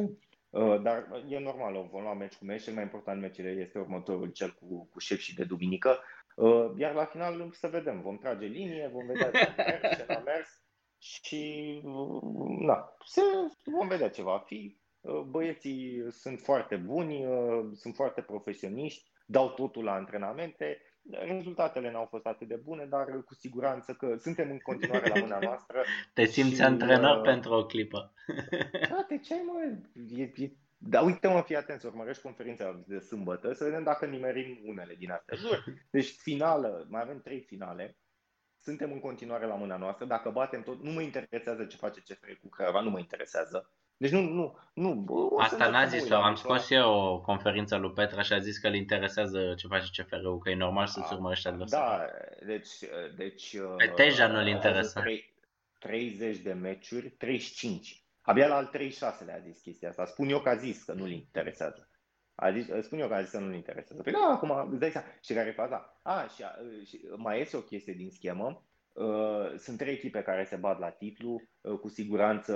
Uh, dar e normal, vom lua meci cu meci. Cel mai important meciile este următorul, cel cu, cu șef și de duminică. Uh, iar la final să vedem, vom trage linie, vom vedea ce a mers, ce a mers și uh, na, se, vom vedea ce va fi. Băieții sunt foarte buni, sunt foarte profesioniști, dau totul la antrenamente. Rezultatele n-au fost atât de bune, dar cu siguranță că suntem în continuare la mâna noastră. Te simți și, antrenor uh, pentru o clipă. Frate, ce ai mă? E, e, da, uite mă, fii atent să urmărești conferința de sâmbătă, să vedem dacă nimerim unele din astea. Jur. Deci finală, mai avem trei finale. Suntem în continuare la mâna noastră. Dacă batem tot, nu mă interesează ce face CFR cu Craiova, nu mă interesează. Deci nu, nu, nu. Asta n-a zis-o, am scos eu o conferință lui Petra și a zis că îl interesează ce face CFR-ul, că e normal să-ți urmărești adversarul. Da, deci... deci Pe Teja nu-l interesă. 30 de meciuri, 35. Abia la al 36 le-a zis chestia asta. Spun eu că a zis că nu-l interesează. A zis, spun eu că a zis că nu-l interesează. Păi da, acum îți dai seama. Și care e faza? A, și, a, și mai este o chestie din schemă Uh, sunt trei echipe care se bat la titlu, uh, cu siguranță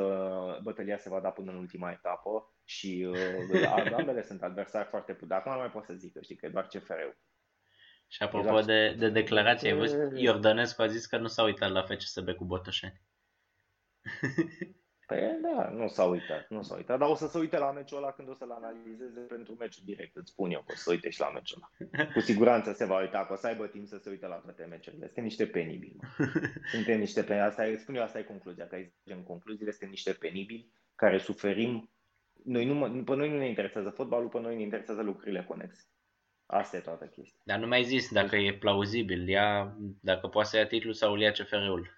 bătălia se va da până în ultima etapă și uh, ambele sunt adversari foarte puternici. Acum nu mai pot să zic, știi că e doar CFR-ul. Și apropo de, de declarație, ai văzut? Iordănescu a zis că nu s-a uitat la FCSB cu Botoșani. Păi da, nu s-a uitat, nu s-a uitat, dar o să se uite la meciul ăla când o să-l analizeze pentru meciul direct, îți spun eu că o să se uite și la meciul ăla. Cu siguranță se va uita, că o să aibă timp să se uite la toate meciurile. Suntem niște penibili. Suntem niște penibili, asta e, spun eu, asta e concluzia, că aici în concluziile, suntem niște penibili care suferim. Noi nu, pe noi nu ne interesează fotbalul, pe noi ne interesează lucrurile conexe. Asta e toată chestia. Dar nu mai zis dacă e plauzibil, ia, dacă poate să ia titlul sau îl ia CFR-ul.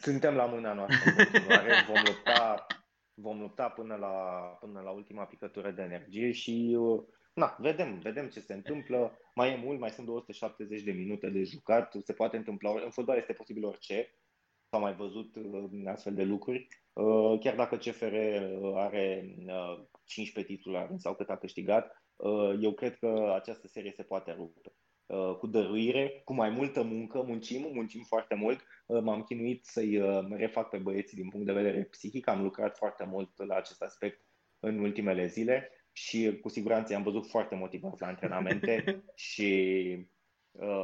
Suntem la mâna noastră în continuare, vom lupta, vom lupta până la, până la ultima picătură de energie și uh, na, vedem, vedem ce se întâmplă. Mai e mult, mai sunt 270 de minute de jucat, se poate întâmpla, în fotbal este posibil orice, s-a mai văzut uh, astfel de lucruri. Uh, chiar dacă CFR are 15 titulari sau cât a câștigat, eu cred că această serie se poate rupe. Uh, cu dăruire, cu mai multă muncă, muncim, muncim foarte mult. Uh, m-am chinuit să-i uh, refac pe băieții din punct de vedere psihic, am lucrat foarte mult la acest aspect în ultimele zile și cu siguranță am văzut foarte motivați la antrenamente și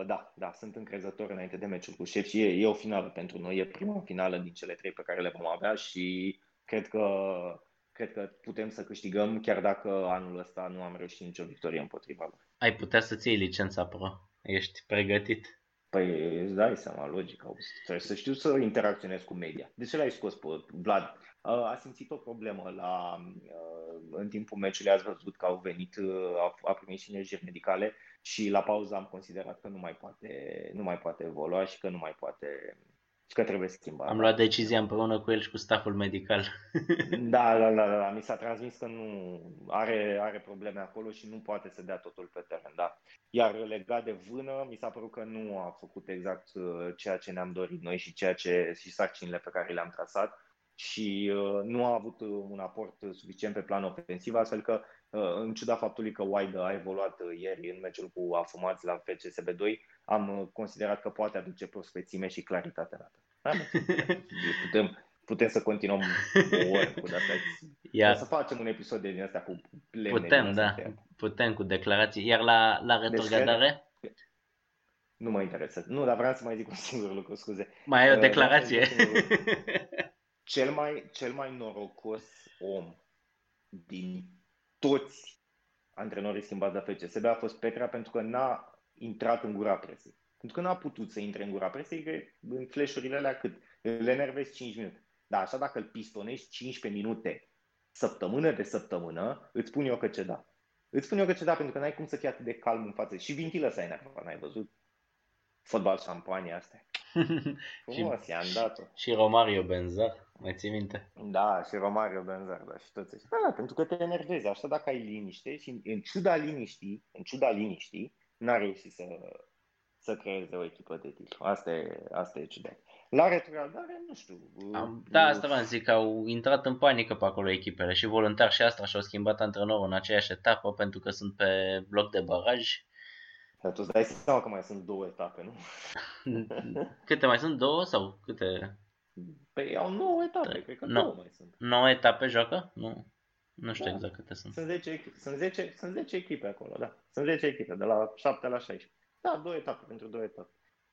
da, da, sunt încrezător înainte de meciul cu șef și e, e o finală pentru noi, e prima finală din cele trei pe care le vom avea și cred că cred că putem să câștigăm, chiar dacă anul ăsta nu am reușit nicio victorie împotriva lor. Ai putea să-ți iei licența pro? Ești pregătit? Păi îți dai seama, logic, auzi. Trebuie să știu să interacționez cu media. De ce l-ai scos pe Vlad? A simțit o problemă la, în timpul meciului, ați văzut că au venit, a primit și îngrijiri medicale și la pauză am considerat că nu mai poate, nu mai poate evolua și că nu mai poate și că trebuie schimbat. Am luat decizia împreună cu el și cu staful medical. Da, da, da, da, mi s-a transmis că nu are, are probleme acolo și nu poate să dea totul pe teren, da. Iar legat de vână, mi s-a părut că nu a făcut exact uh, ceea ce ne-am dorit noi și ceea ce și sarcinile pe care le-am trasat și uh, nu a avut un aport suficient pe plan ofensiv, astfel că uh, în ciuda faptului că Wide a evoluat ieri în meciul cu Afumați la FCSB2, am considerat că poate aduce prospețime și claritate în da, putem, putem să continuăm o oră cu asta. Iar... Să facem un episod din asta cu lemne. Putem, da. Putem cu declarații. Iar la, la deci, retrogradare? Deci, nu mă interesează. Nu, dar vreau să mai zic un singur lucru, scuze. Mai ai o uh, declarație. cel, mai, cel mai norocos om din toți antrenorii schimbați de FCSB a fost Petra pentru că n-a intrat în gura presei. Pentru că n-a putut să intre în gura presei în flash-urile alea cât? Le enervezi 5 minute. Dar așa dacă îl pistonești 15 minute săptămână de săptămână, îți spun eu că ce da. Îți spun eu că ce da, pentru că n-ai cum să fii atât de calm în față. Și vintilă să ai enervat, n-ai văzut? Fotbal șampanie astea. Frumos, i-am dat-o. Și Romario Benzar, mai ții minte? Da, și Romario Benzar, da, și toți ăștia. Da, pentru că te enervezi, așa dacă ai liniște și în ciuda liniștii, în ciuda liniștii, n-a reușit să, să creeze o echipă de titlu. Asta e, asta e ciudat. La retrogradare, nu știu. Am, da, asta v-am zic, că au intrat în panică pe acolo echipele și voluntar și asta și-au schimbat antrenorul în aceeași etapă pentru că sunt pe bloc de baraj. Dar tu îți dai seama că mai sunt două etape, nu? câte mai sunt? Două sau câte? Păi au nouă etape, da. cred că no. două mai sunt. Nouă etape joacă? Nu. Nu știu da. exact câte sunt. Sunt 10, sunt, 10, sunt 10 echipe acolo, da. Sunt 10 echipe, de la 7 la 16. Da, două etape pentru două etape.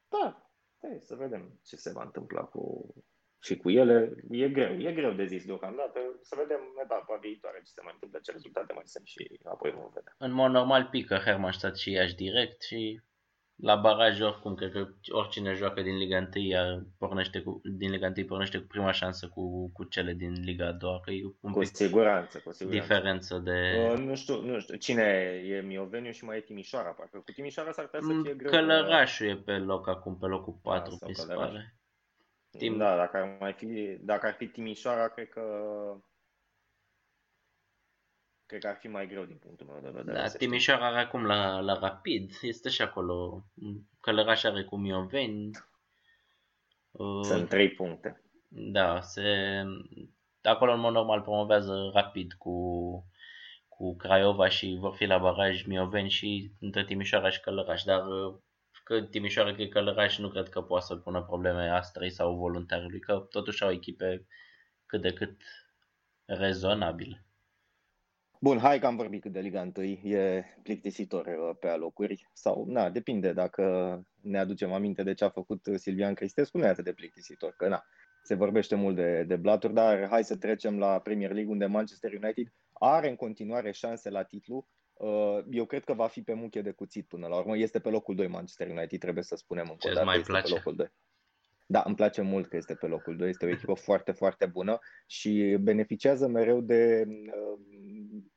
Da, Hai să vedem ce se va întâmpla cu, și cu ele. E greu, e greu de zis deocamdată. Să vedem etapa viitoare ce se mai întâmplă, ce rezultate mai sunt și apoi vom vedea. În mod normal pică Hermannstadt și Iași direct și la baraj oricum, cred că oricine joacă din Liga 1 pornește cu, din Liga 1 pornește cu prima șansă cu, cu cele din Liga 2, că e un cu pic siguranță, cu siguranță. diferență de... Uh, nu, știu, nu știu, cine e Mioveniu și mai e Timișoara, parcă cu Timișoara s-ar putea să fie greu. Călărașul e pe loc acum, pe locul 4, da, mi se pare. Tim... Da, dacă ar, mai fi, dacă ar fi Timișoara, cred că cred că ar fi mai greu din punctul meu de vedere. Da, Timișoara are acum la, la Rapid, este și acolo. Călăraș are cu Mioveni. Sunt uh, trei puncte. Da, se, acolo în mod normal promovează Rapid cu, cu Craiova și vor fi la baraj Mioveni și între Timișoara și Călăraș, dar uh, că Timișoara că Călăraș nu cred că poate să pună probleme Astrei sau voluntarului, că totuși au echipe cât de cât rezonabile. Bun, hai că am vorbit cât de Liga 1, e plictisitor uh, pe alocuri sau, na, depinde dacă ne aducem aminte de ce a făcut Silvian Cristescu, nu e atât de plictisitor, că na, se vorbește mult de, de blaturi, dar hai să trecem la Premier League unde Manchester United are în continuare șanse la titlu. Uh, eu cred că va fi pe muche de cuțit până la urmă. Este pe locul 2 Manchester United, trebuie să spunem încă o dată. mai place? Pe locul 2. Da, îmi place mult că este pe locul 2, este o echipă foarte, foarte bună și beneficiază mereu de uh,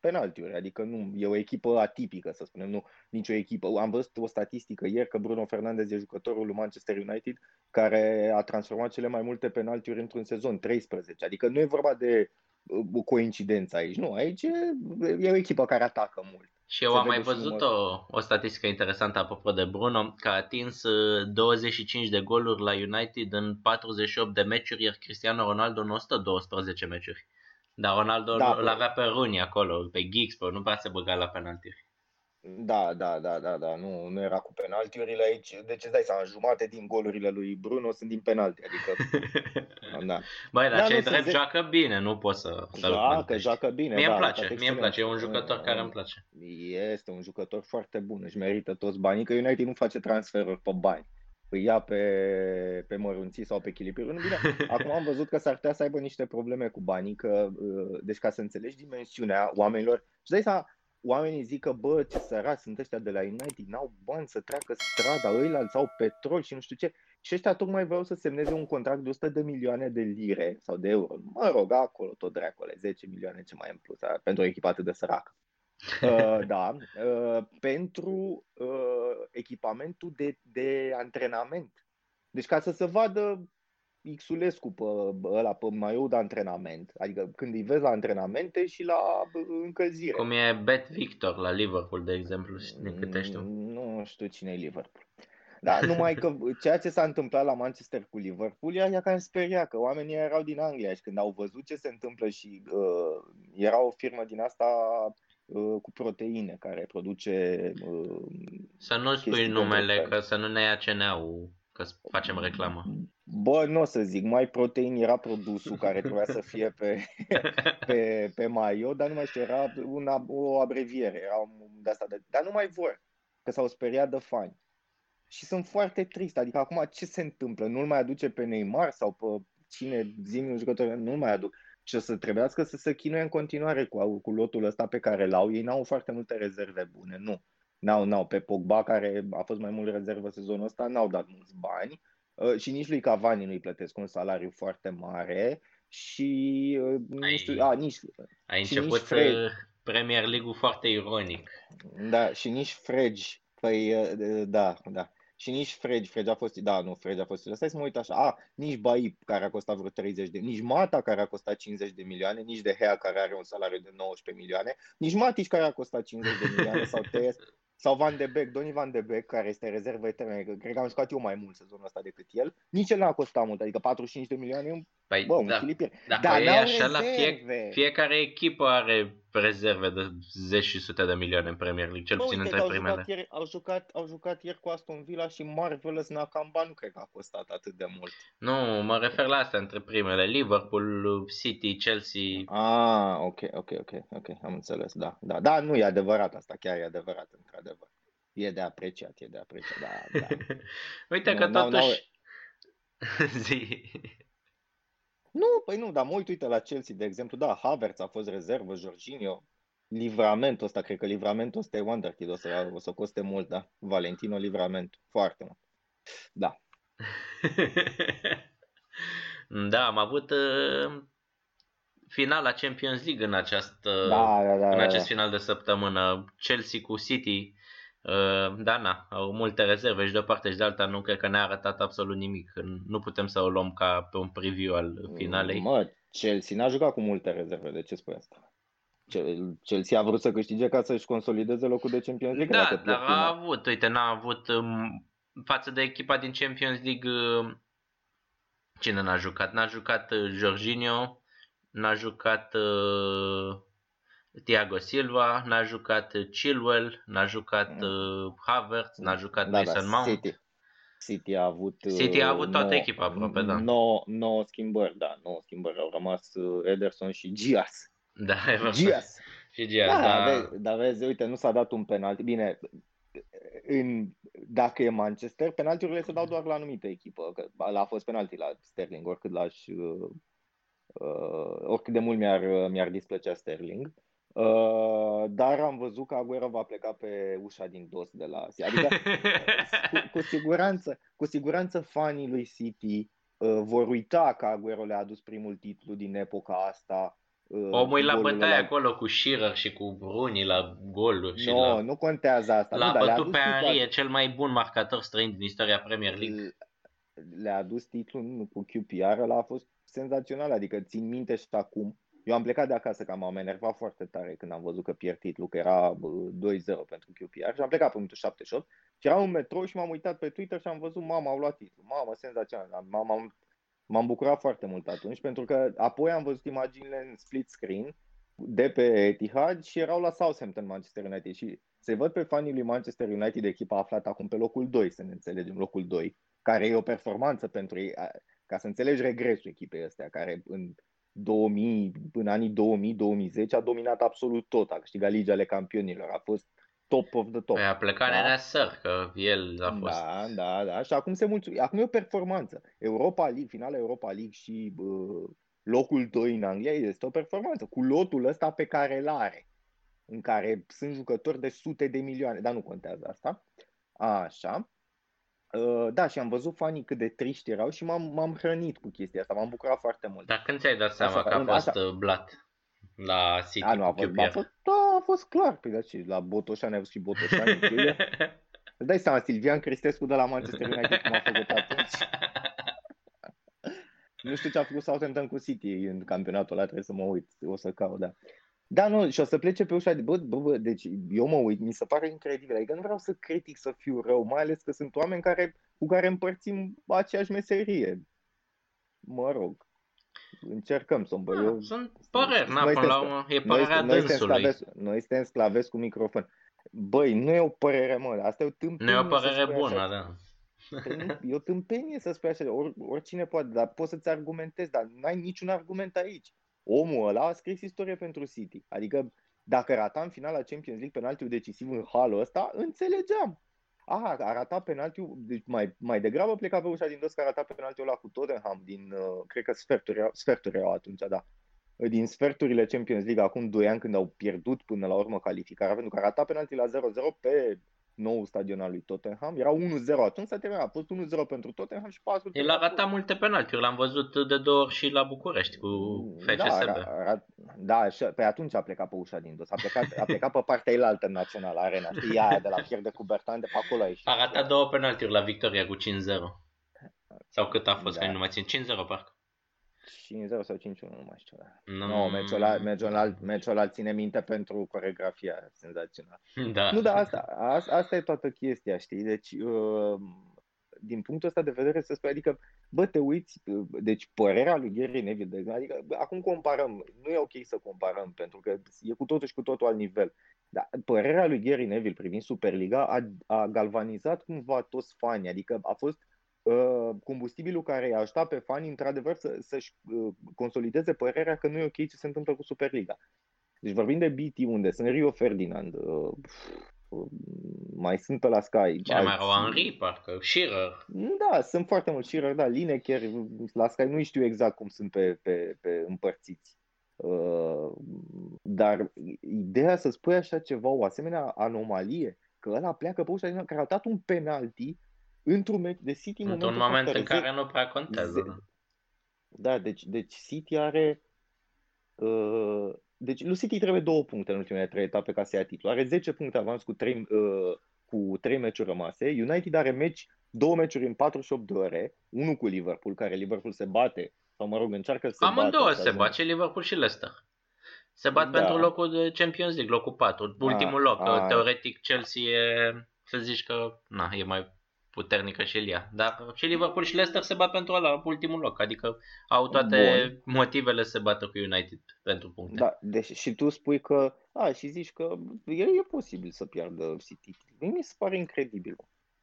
penaltiuri, adică nu, e o echipă atipică, să spunem, nu nicio echipă. Am văzut o statistică ieri că Bruno Fernandes e jucătorul lui Manchester United care a transformat cele mai multe penaltiuri într-un sezon, 13. Adică nu e vorba de uh, coincidență aici, nu, aici e, e o echipă care atacă mult. Și eu am mai văzut o, o statistică interesantă apropo de Bruno, că a atins 25 uh, de goluri la United în 48 de meciuri, iar Cristiano Ronaldo în 112 meciuri. Dar Ronaldo da, îl avea pe Rooney acolo, pe Giggs, pe nu prea se băga la penaltiuri. Da, da, da, da, da, nu, nu era cu penaltiurile aici. Deci îți dai seama, jumate din golurile lui Bruno sunt din penalti, adică... da. Băi, dar da, cei drept joacă bine, nu poți să... Joacă, joacă bine, Mie da, îmi place, mie îmi place, e un jucător care îmi place. Este un jucător foarte bun, își merită toți banii, că United nu face transferuri pe bani îi ia pe, pe mărunții sau pe chilipiri. Bine, acum am văzut că s-ar putea să aibă niște probleme cu banii, că, uh, deci ca să înțelegi dimensiunea oamenilor, și dai seama, oamenii zic că, bă, ce săraci sunt ăștia de la United, n-au bani să treacă strada, ăilalți au petrol și nu știu ce. Și ăștia tocmai vreau să semneze un contract de 100 de milioane de lire sau de euro. Mă rog, acolo tot dracule, 10 milioane ce mai în plus, pentru o echipă atât de săracă. Uh, da, uh, pentru uh, echipamentul de, de antrenament. Deci ca să se vadă Xulescu pe ăla, pe maiou de antrenament, adică când îi vezi la antrenamente și la încălzire. Cum e Bet Victor la Liverpool, de exemplu, din câte știu. Nu știu cine e Liverpool. Da, numai că ceea ce s-a întâmplat la Manchester cu Liverpool ea cam speria, că oamenii erau din Anglia și când au văzut ce se întâmplă și uh, era o firmă din asta Uh, cu proteine care produce uh, Să nu spui numele, că să nu ne ia CNA-ul, că facem reclamă. Bă, nu o să zic, mai protein era produsul care trebuia să fie pe, pe, pe maio, dar nu mai știu, era una, o abreviere, era de asta de, dar nu mai vor, că s-au speriat de fani. Și sunt foarte trist, adică acum ce se întâmplă? Nu-l mai aduce pe Neymar sau pe cine, zi un jucător, nu-l mai aduc și o să trebuiască să se chinuie în continuare cu, cu lotul ăsta pe care l-au. Ei n-au foarte multe rezerve bune, nu. N-au, n-au. Pe Pogba, care a fost mai mult rezervă sezonul ăsta, n-au dat mulți bani uh, și nici lui Cavani nu-i plătesc un salariu foarte mare și uh, nu ai, știu, a, nici... Ai și început nici Fred... Uh, Premier League-ul foarte ironic. Da, și nici Fregi, păi da, da. Și nici Fregi, Fregi a fost, da, nu, Fregi a fost, stai să mă uit așa, a, nici Baip, care a costat vreo 30 de, nici Mata, care a costat 50 de milioane, nici De Gea, care are un salariu de 19 milioane, nici Matic, care a costat 50 de milioane, sau TS, sau Van de Beek, Donny Van de Beek, care este rezervă eternă, cred că am jucat eu mai mult sezonul ăsta decât el, nici el n-a costat mult, adică 45 de milioane, păi, bă, un da, Filipian. Dacă Dar e așa, la fie, fiecare echipă are rezerve de 10 și sute de milioane în Premier League, cel puțin între au primele. Jucat ieri, au, jucat, au jucat ieri cu Aston Villa și Marvelous Nakamba nu cred că a costat atât de mult. Nu, mă refer la asta între primele. Liverpool, City, Chelsea. Ah, ok, ok, ok, ok, am înțeles, da. Da, da nu e adevărat asta, chiar e adevărat, într-adevăr. E de apreciat, e de apreciat, da, da. Uite nu, că totuși... Zi. Nu, păi nu, dar mă uit, uite, la Chelsea, de exemplu, da, Havertz a fost rezervă, Jorginho, livramentul ăsta, cred că livramentul ăsta e Wonderkid, o să, o să coste mult, da, Valentino livrament, foarte mult. Da. da, am avut uh, finala Champions League în, această, da, da, da, în acest da. final de săptămână. Chelsea cu City Uh, da, na, au multe rezerve și de o parte și de alta nu cred că ne-a arătat absolut nimic. Nu putem să o luăm ca pe un preview al finalei. Mă, Chelsea n-a jucat cu multe rezerve, de ce spui asta? Chelsea a vrut să câștige ca să-și consolideze locul de Champions League. Da, dar a avut, uite, n-a avut um, față de echipa din Champions League uh, cine n-a jucat? N-a jucat uh, Jorginho, n-a jucat uh, Thiago Silva, n-a jucat Chilwell, n-a jucat uh, Havertz, n-a jucat da, Mason da, Mount. City. City a avut City a avut toată echipa aproape, da. 9, 9 schimbări, da, 9 schimbări. Au rămas Ederson și Gias. Da, Gias. și Gias, da. da. Vezi, dar vezi, uite, nu s-a dat un penalti. Bine, în, dacă e Manchester, penaltiurile se dau doar la anumite echipă. Că a fost penalti la Sterling, oricât l-aș... Uh, uh, oricât de mult mi-ar, mi-ar displăcea Sterling. Uh, dar am văzut că Aguero va pleca pe ușa din dos de la Adică, cu, cu, siguranță, cu siguranță fanii lui City uh, vor uita că Aguero le-a adus primul titlu din epoca asta. Uh, Omul la bătaie la... acolo cu Shearer și cu Bruni la goluri. No, la... nu contează asta. L-a nu, bătut pe Henry, e cel mai bun marcator străin din istoria Premier League. Le-a adus titlul cu QPR, ăla a fost senzațional, adică țin minte și acum eu am plecat de acasă că m-am enervat foarte tare când am văzut că pierd titlul, că era 2-0 pentru QPR și am plecat pe minutul 78 și eram în metro și m-am uitat pe Twitter și am văzut mama au luat titlul. Mamă, senzațional. M-am, m-am bucurat foarte mult atunci pentru că apoi am văzut imaginile în split screen de pe Etihad și erau la Southampton Manchester United și se văd pe fanii lui Manchester United, echipa aflată acum pe locul 2, să ne înțelegem, locul 2, care e o performanță pentru ei, ca să înțelegi regresul echipei astea, care în 2000, în anii 2000-2010 a dominat absolut tot, a câștigat Liga ale Campionilor, a fost top of the top. Păi a plecat da? Nenea că el a fost. Da, da, da, și acum se mulțumesc. Acum e o performanță. Europa League, finala Europa League și uh, locul 2 în Anglia este o performanță, cu lotul ăsta pe care îl are, în care sunt jucători de sute de milioane, dar nu contează asta. Așa. Uh, da, și am văzut fanii cât de triști erau și m-am, m-am hrănit cu chestia asta, m-am bucurat foarte mult. Dar când ți-ai dat seama așa, că a fost așa... Uh, blat la City a, nu, a fost, a fost, da, a fost clar, pe păi, da, la Botoșani a și Botoșani. Îți dai seama, Silvian Cristescu de la Manchester United cum a făcut atunci. nu știu ce a făcut Southampton cu City în campionatul ăla, trebuie să mă uit, o să caut, da. Da, nu, și o să plece pe ușa de... Bă, bă, bă, deci eu mă uit, mi se pare incredibil. Adică nu vreau să critic să fiu rău, mai ales că sunt oameni care, cu care împărțim aceeași meserie. Mă rog, încercăm să da, eu, Sunt păreri, na, până la urmă, e părerea noi, dânsului. Noi, noi suntem sclavesc cu microfon. Băi, nu e o părere, mă, asta e o tâmpenie. Nu e o părere bună, așa. da. Păi e o tâmpenie să spui așa, or, oricine poate, dar poți să-ți argumentezi, dar n-ai niciun argument aici omul ăla a scris istorie pentru City. Adică dacă ratam finala Champions League penaltiul decisiv în halul ăsta, înțelegeam. Aha, a ratat penaltiul, deci mai, mai degrabă pleca pe ușa din dos că a ratat penaltiul ăla cu Tottenham din, uh, cred că sferturi, sferturi erau atunci, da. din sferturile Champions League acum 2 ani când au pierdut până la urmă calificarea, pentru că a ratat penalti la 0-0 pe nou stadion al lui Tottenham. Era 1-0 atunci, s-a terminat. A fost 1-0 pentru Tottenham și 4 El a ratat multe penaltiuri, l-am văzut de două ori și la București cu FCSB. Da, ra, da și pe atunci a plecat pe ușa din dos. A plecat, a plecat pe partea elaltă națională, arena, știi, aia de la pierde cu Bertan, de pe acolo a ieșit. A ratat două penaltiuri la victoria cu 5-0. Sau cât a fost, da. că nu mai țin, 5-0 parcă. 5-0 sau 5-1, nu mai știu. Nu, no, meciul ăla, meciul, ăla, meciul ăla ține minte pentru coregrafia senzațională. Da. Nu, dar asta, asta, asta e toată chestia, știi? Deci, uh, din punctul ăsta de vedere, să spui, adică, bă, te uiți, uh, deci părerea lui Gary Neville, adică, bă, acum comparăm, nu e ok să comparăm, pentru că e cu totul și cu totul alt nivel. Dar părerea lui Gary Neville privind Superliga a, a galvanizat cumva toți fanii, adică a fost Uh, combustibilul care i-a ajutat pe fani, într-adevăr, să, să-și uh, consolideze părerea că nu e ok ce se întâmplă cu Superliga. Deci vorbim de BT, unde sunt Rio Ferdinand, uh, mai sunt pe la Sky. Cine mai au Henry, parcă, Shearer. Da, sunt foarte mulți Shearer, da, Lineker, la Sky nu știu exact cum sunt pe, pe, pe împărțiți. Uh, dar ideea să spui așa ceva, o asemenea anomalie, că ăla pleacă pe ușa care a dat un penalti într-un meci de City în Într-un moment în care nu prea contează. Da, da deci, deci City are... Uh, deci lui City trebuie două puncte în ultimele trei etape ca să ia titlul. Are 10 puncte avans cu 3, uh, cu 3 meciuri rămase. United are meci, două meciuri în 48 de ore, unul cu Liverpool, care Liverpool se bate, sau mă rog, încearcă să Amândouă se bat, și Liverpool și Leicester. Se bat da. pentru locul de Champions League, locul 4, ultimul loc. A. Teoretic Chelsea e, să zici că na, e mai puternică și Elia. Dar și Liverpool și Leicester se bat pentru ăla, ultimul loc. Adică au toate Bun. motivele să bată cu United pentru puncte. Da, deci și tu spui că, a, și zici că e, e posibil să piardă City. Mi se pare incredibil.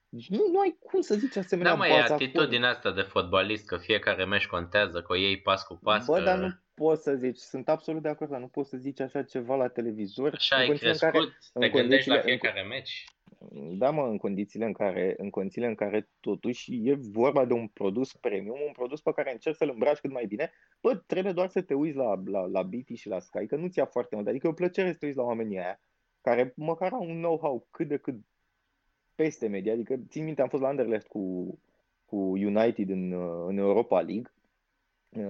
Deci nu, nu ai cum să zici asemenea Da, mai e atitudinea asta de fotbalist, că fiecare meci contează, că o iei pas cu pas. Bă, că... dar nu poți să zici, sunt absolut de acord, dar nu poți să zici așa ceva la televizor. Așa ai crescut, care, te gândești la fiecare în, meci. Da, mă, în condițiile în care, în condițiile în care totuși e vorba de un produs premium, un produs pe care încerci să-l îmbraci cât mai bine, bă, trebuie doar să te uiți la, la, la BT și la Sky, că nu-ți ia foarte mult. Adică e o plăcere să te uiți la oamenii aia, care măcar au un know-how cât de cât peste media. Adică, țin minte, am fost la Anderlecht cu, cu United în, în Europa League,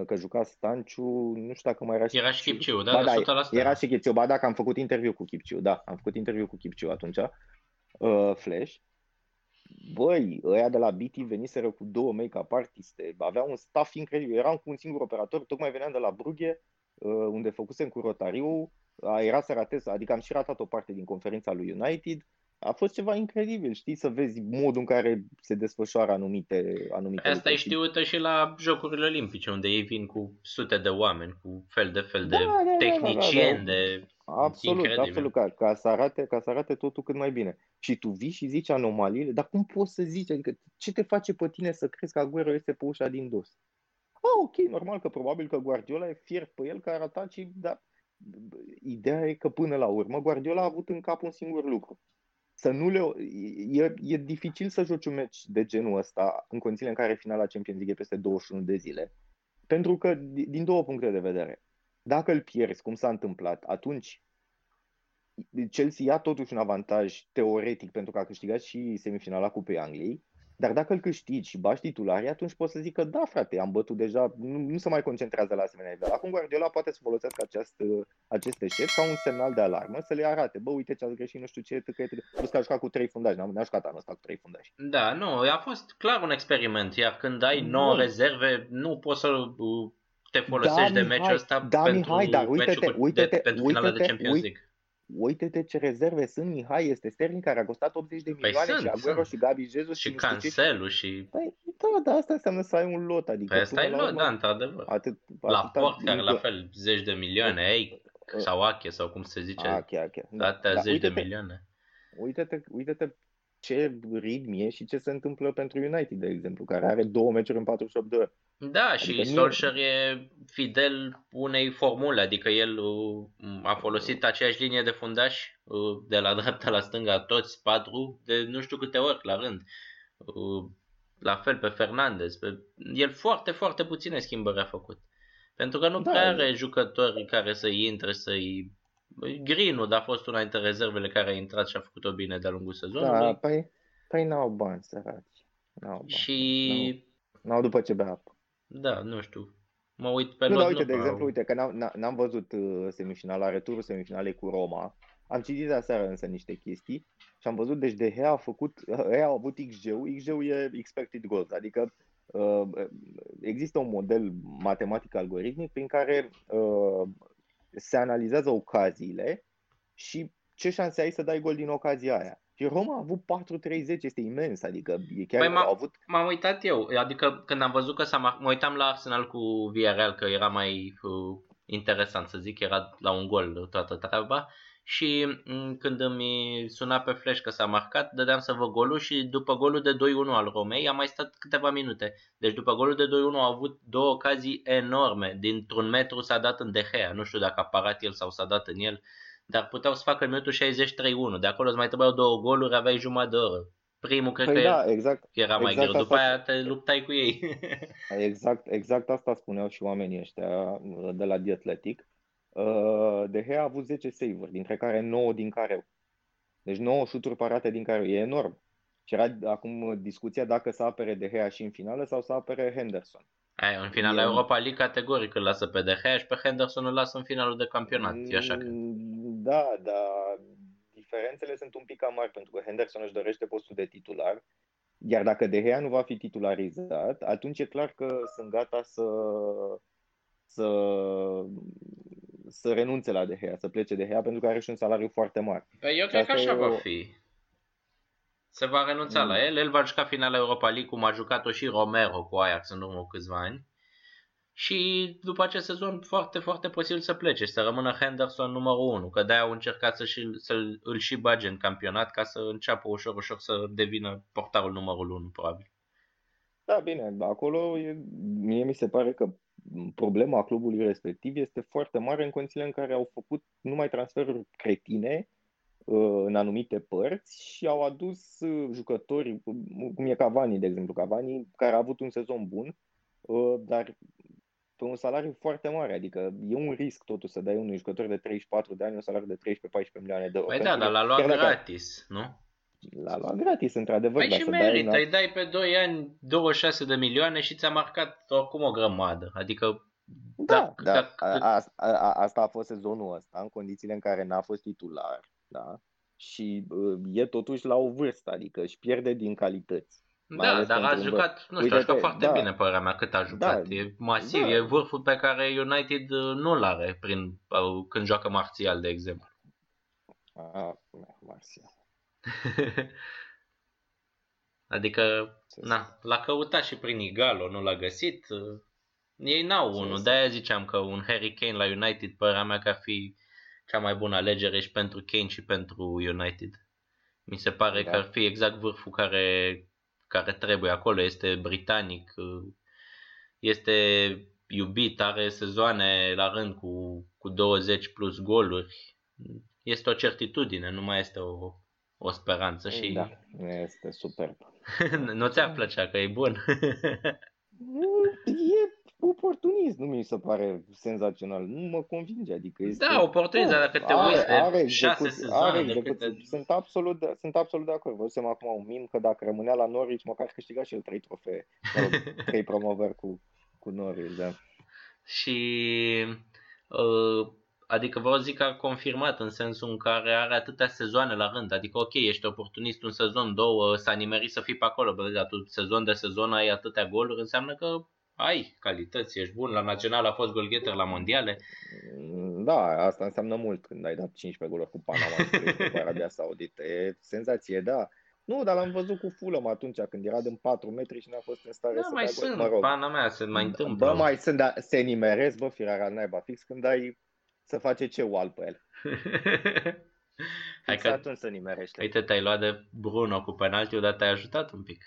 că juca Stanciu, nu știu dacă mai era și Era și Chipciu, da, ba, da, Era și Chipciu, ba da, că am făcut interviu cu Chipciu, da, am făcut interviu cu Chipciu atunci uh, Flash, băi, ăia de la BT veniseră cu două make-up artiste, aveau un staff incredibil, eram cu un singur operator, tocmai veneam de la Brugge, uh, unde făcusem cu Rotariu, era să ratez, adică am și ratat o parte din conferința lui United, a fost ceva incredibil, știi, să vezi modul în care se desfășoară anumite, anumite Asta e știută și la Jocurile Olimpice, unde ei vin cu sute de oameni, cu fel de fel de da, da, da tehnicieni, da, da, da. de Absolut, Incredibil. absolut, ca, ca, să arate, ca să arate totul cât mai bine. Și tu vii și zici anomaliile, dar cum poți să zici? Adică ce te face pe tine să crezi că Aguero este pe ușa din dos? Ah, ok, normal că probabil că Guardiola e fier pe el că a ratat și, dar ideea e că până la urmă Guardiola a avut în cap un singur lucru. Să nu le... E, e dificil să joci un meci de genul ăsta în condițiile în care finala Champions League e peste 21 de zile. Pentru că, din două puncte de vedere, dacă îl pierzi, cum s-a întâmplat, atunci Chelsea ia totuși un avantaj teoretic pentru că a câștigat și semifinala Cupei Angliei, dar dacă îl câștigi și bași titularii, atunci poți să zic că da, frate, am bătut deja, nu, nu se mai concentrează la asemenea nivel. Acum Guardiola poate să folosească acest, acest eșec ca un semnal de alarmă, să le arate, bă, uite ce ați greșit, nu știu ce, că plus că a jucat cu trei fundași, n-a jucat anul ăsta cu trei fundași. Da, nu, a fost clar un experiment, iar când ai 9 rezerve, nu poți să te folosești da, de meciul ăsta da, pentru Mihai, dar uite-te, uite-te, de, pentru uite-te, de Champions League. Uite-te ce rezerve sunt, Mihai, este Sterling care a costat 80 de păi milioane păi și Aguero sunt. și Gabi Jesus și, și Cancelu și... Păi, da, da, asta înseamnă să ai un lot. Adică păi asta e lot, da, într-adevăr. Atât, la port, care la fel, zeci de milioane, ei, sau Ache, sau cum se zice, Ache, Ache. Da, da, zeci de milioane. Uite-te, uite-te ce ritm e și ce se întâmplă pentru United, de exemplu, care are două meciuri în 48 de ore. Da, adică și Solskjaer e fidel unei formule, adică el uh, a folosit aceeași linie de fundași uh, de la dreapta la stânga, toți patru, de nu știu câte ori la rând. Uh, la fel pe Fernandez. Pe... El foarte, foarte puține schimbări a făcut. Pentru că nu da, prea are jucători care să intre, să-i... Greenwood a fost una dintre rezervele care a intrat și a făcut-o bine de-a lungul sezonului. Da, păi, păi n-au bani, săraci. N-au bani. Și... N-au, n-au după ce bea apă. Da, nu știu. Mă uit pe Nu, lot, dar uite, nu de prea- exemplu, uite, că n-am, n-am văzut uh, semifinala, returul semifinalei cu Roma. Am citit de aseară însă niște chestii și am văzut, deci De Gea a făcut, ei au avut XG-ul, XG-ul e expected goals, adică uh, există un model matematic algoritmic prin care uh, se analizează ocaziile și ce șanse ai să dai gol din ocazia aia. Și Roma a avut 4-30, este imens, adică e chiar Păi m-a- au avut M-am uitat eu, adică când am văzut că s-a mar- mă uitam la Arsenal cu Villarreal, că era mai uh, interesant să zic, era la un gol toată treaba și m, când îmi suna pe flash că s-a marcat, dădeam să văd golul și după golul de 2-1 al Romei am mai stat câteva minute. Deci după golul de 2-1 au avut două ocazii enorme, dintr-un metru s-a dat în De Gea, nu știu dacă a parat el sau s-a dat în el, dar puteau să facă în minutul 63-1, de acolo îți mai trebuiau două goluri, aveai jumătate de oră. Primul cred Păi că da, exact, era mai exact greu, după asta- aia te luptai cu ei. Exact, exact asta spuneau și oamenii ăștia uh, de la The Athletic. Uh, De Gea a avut 10 save-uri, dintre care 9 din careu. Deci 9 șuturi parate din careu. E enorm. Și era acum discuția dacă să apere De Gea și în finală sau să apere Henderson. Aia, în finala E- Europa League categoric îl lasă pe De Gea și pe Henderson îl lasă în finalul de campionat. E așa că... Mm, Da, dar diferențele sunt un pic cam mari pentru că Henderson își dorește postul de titular. Iar dacă De Gea nu va fi titularizat, atunci e clar că sunt gata să să, să renunțe la De Gea, să plece De Gea pentru că are și un salariu foarte mare. Păi eu Și cred că asta așa e va o- fi. Se va renunța Mm. la el, el va juca finala Europa League cum a jucat-o și Romero cu Ajax în urmă cu câțiva ani. Și după acest sezon foarte, foarte posibil să plece și să rămână Henderson numărul 1, că de-aia au încercat să și, să îl și bage în campionat ca să înceapă ușor, ușor să devină portarul numărul 1, probabil. Da, bine, acolo e, mie mi se pare că problema clubului respectiv este foarte mare în condițiile în care au făcut numai transferuri cretine uh, în anumite părți și au adus uh, jucători, cum e Cavani, de exemplu, Cavani, care a avut un sezon bun, uh, dar pe un salariu foarte mare, adică e un risc totuși să dai unui jucător de 34 de ani un salariu de 13-14 milioane de euro. Păi da, Pentru dar că l-a luat chiar dacă- gratis, nu? L-a luat gratis, într-adevăr, Păi dar și să dai merită, un îi dai pe 2 ani 26 de milioane și ți-a marcat oricum o grămadă. Adică Da, Dacă- da, dacă- a, a, a, asta a fost sezonul ăsta, în condițiile în care n-a fost titular, da? Și uh, e totuși la o vârstă, adică își pierde din calități. Mai Da, ales dar a pentru un jucat, nu știu, a Uite-te, jucat foarte da. bine părerea mea cât a jucat. Da, e masiv, da. e vârful pe care United uh, nu-l are prin, uh, când joacă marțial, de exemplu. A, Marcia. adică, Ce na, l-a căutat și prin Igalo, nu l-a găsit. Uh, Ei n-au Ce unul, să- de-aia ziceam că un Harry Kane la United, părerea mea că ar fi cea mai bună alegere și pentru Kane și pentru United. Mi se pare Da. că ar fi exact vârful care, care trebuie acolo. Este britanic, uh, este iubit, are sezoane la rând cu, cu 20 plus goluri. Este o certitudine, nu mai este o, o speranță și Da, este superb. nu ți-ar plăcea că e bun. E oportunist, nu mi se pare senzațional. Nu mă convinge, adică este... Da, oportunist, dar dacă te uiți de șase sezoane, are de execuție. câte- Sunt absolut, de, sunt absolut de acord. Văzusem acum un mim că dacă rămânea la Norwich, măcar câștiga și el trei trofee. Mă rog, trei promovări cu, cu Norwich, da. și uh, adică vreau să zic că a confirmat în sensul în care are atâtea sezoane la rând. Adică ok, ești oportunist un sezon, două, s-a nimerit să fii pe acolo, bă, dar tu sezon de sezon ai atâtea goluri, înseamnă că ai calități, ești bun. La național a fost golgheter la mondiale. Da, asta înseamnă mult când ai dat 15 goluri cu Panama și 13 cu Arabia Saudită. E senzație, da. Nu, dar l-am văzut cu Fulham atunci când era din 4 metri și n-a fost în stare Da, să mai dea gol. sunt, Mă rog, pana mea, se mai întâmplă. Bă, mai sunt, dar se nimeresc, bă, firarea naiba, fix când ai să face ce wall pe el. Hai Fix că, atunci se nimerește. uite, te-ai luat de Bruno cu penaltiul, dar te-ai ajutat un pic.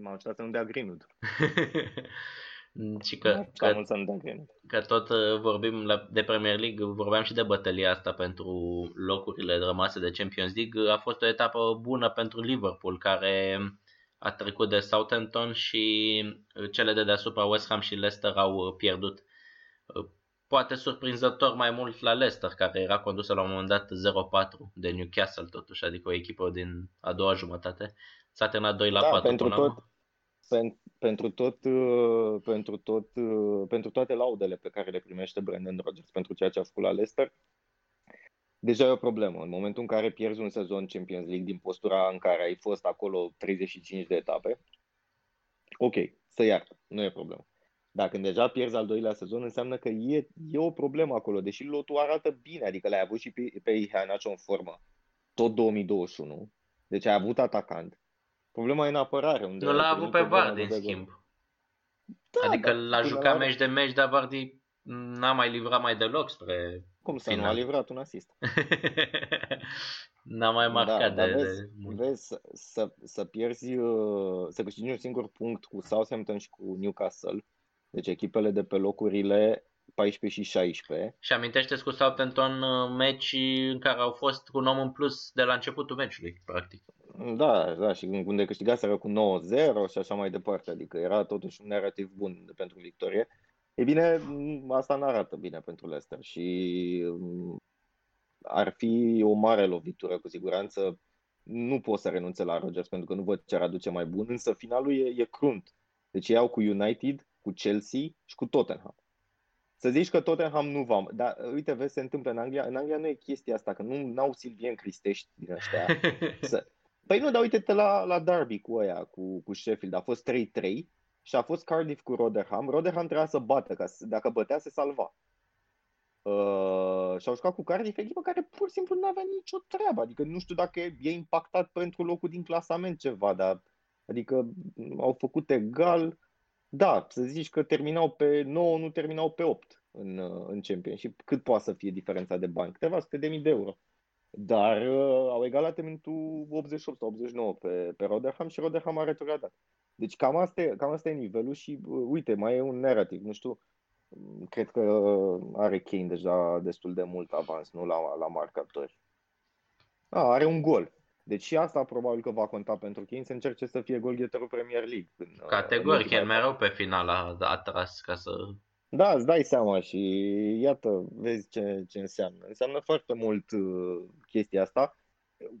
M-am ajutat să nu dea Greenwood. și M-am că, ajutat că mult să nu dea Greenwood. că tot uh, vorbim la, de Premier League, vorbeam și de bătălia asta pentru locurile rămase de Champions League. A fost o etapă bună pentru Liverpool, care a trecut de Southampton și cele de deasupra West Ham și Leicester au pierdut. Poate surprinzător mai mult la Leicester, care era condusă la un moment dat 0-4 de Newcastle totuși, adică o echipă din a doua jumătate. S-a terminat 2 la da, 4 pentru tot, pen, pentru tot, uh, pentru tot, uh, pentru toate laudele pe care le primește Brandon Rodgers pentru ceea ce a făcut la Leicester, deja e o problemă. În momentul în care pierzi un sezon Champions League din postura în care ai fost acolo 35 de etape, ok, să iartă, nu e problemă. Dacă deja pierzi al doilea sezon, înseamnă că e, e o problemă acolo, deși lotul arată bine, adică l-ai avut și pe, pe Ihanacho în formă tot 2021, deci ai avut atacant. Problema e în apărare. Unde nu l-a avut pe Vardy, în schimb. Da, adică l-a jucat meci de meci, dar Vardy n-a mai livrat mai deloc spre Cum să final. nu a livrat un asist? n-a mai marcat da, de, vezi, de vezi să, să, să pierzi, uh, să câștigi un singur punct cu Southampton și cu Newcastle, deci echipele de pe locurile 14 și 16. Și amintește cu Southampton uh, meci în care au fost cu un om în plus de la începutul meciului, practic. Da, da, și unde câștigaseră cu 9-0 și așa mai departe, adică era totuși un narrativ bun pentru victorie. E bine, asta nu arată bine pentru Leicester și mm, ar fi o mare lovitură cu siguranță. Nu pot să renunțe la Rodgers pentru că nu văd ce ar aduce mai bun, însă finalul e, e crunt. Deci iau cu United, cu Chelsea și cu Tottenham. Să zici că Tottenham nu va... Dar uite, vezi, se întâmplă în Anglia. În Anglia nu e chestia asta, că nu au Silvien Cristești din ăștia. să... Păi nu, dar uite-te la, la Derby cu aia, cu, cu Sheffield. A fost 3-3 și a fost Cardiff cu Rotherham. Rotherham trebuia să bată, că dacă bătea se salva. Uh, și au jucat cu Cardiff, echipă care pur și simplu nu avea nicio treabă. Adică nu știu dacă e impactat pentru locul din clasament ceva, dar adică au făcut egal da, să zici că terminau pe 9, nu terminau pe 8 în, în Championship. Cât poate să fie diferența de bani? Câteva sute de mii de euro. Dar uh, au egalat în minutul 88 sau 89 pe, pe Rotherham și Rotherham a retrogradat. Deci cam asta, e, cam asta e nivelul și uh, uite, mai e un narrativ, nu știu, cred că are Kane deja destul de mult avans, nu la, la marcatori. A, are un gol. Deci și asta probabil că va conta pentru Kane să încerce să fie golgheterul Premier League. În, Categoric, el mereu pe final a, a tras ca să... Da, îți dai seama și iată, vezi ce, ce înseamnă. Înseamnă foarte mult uh, chestia asta.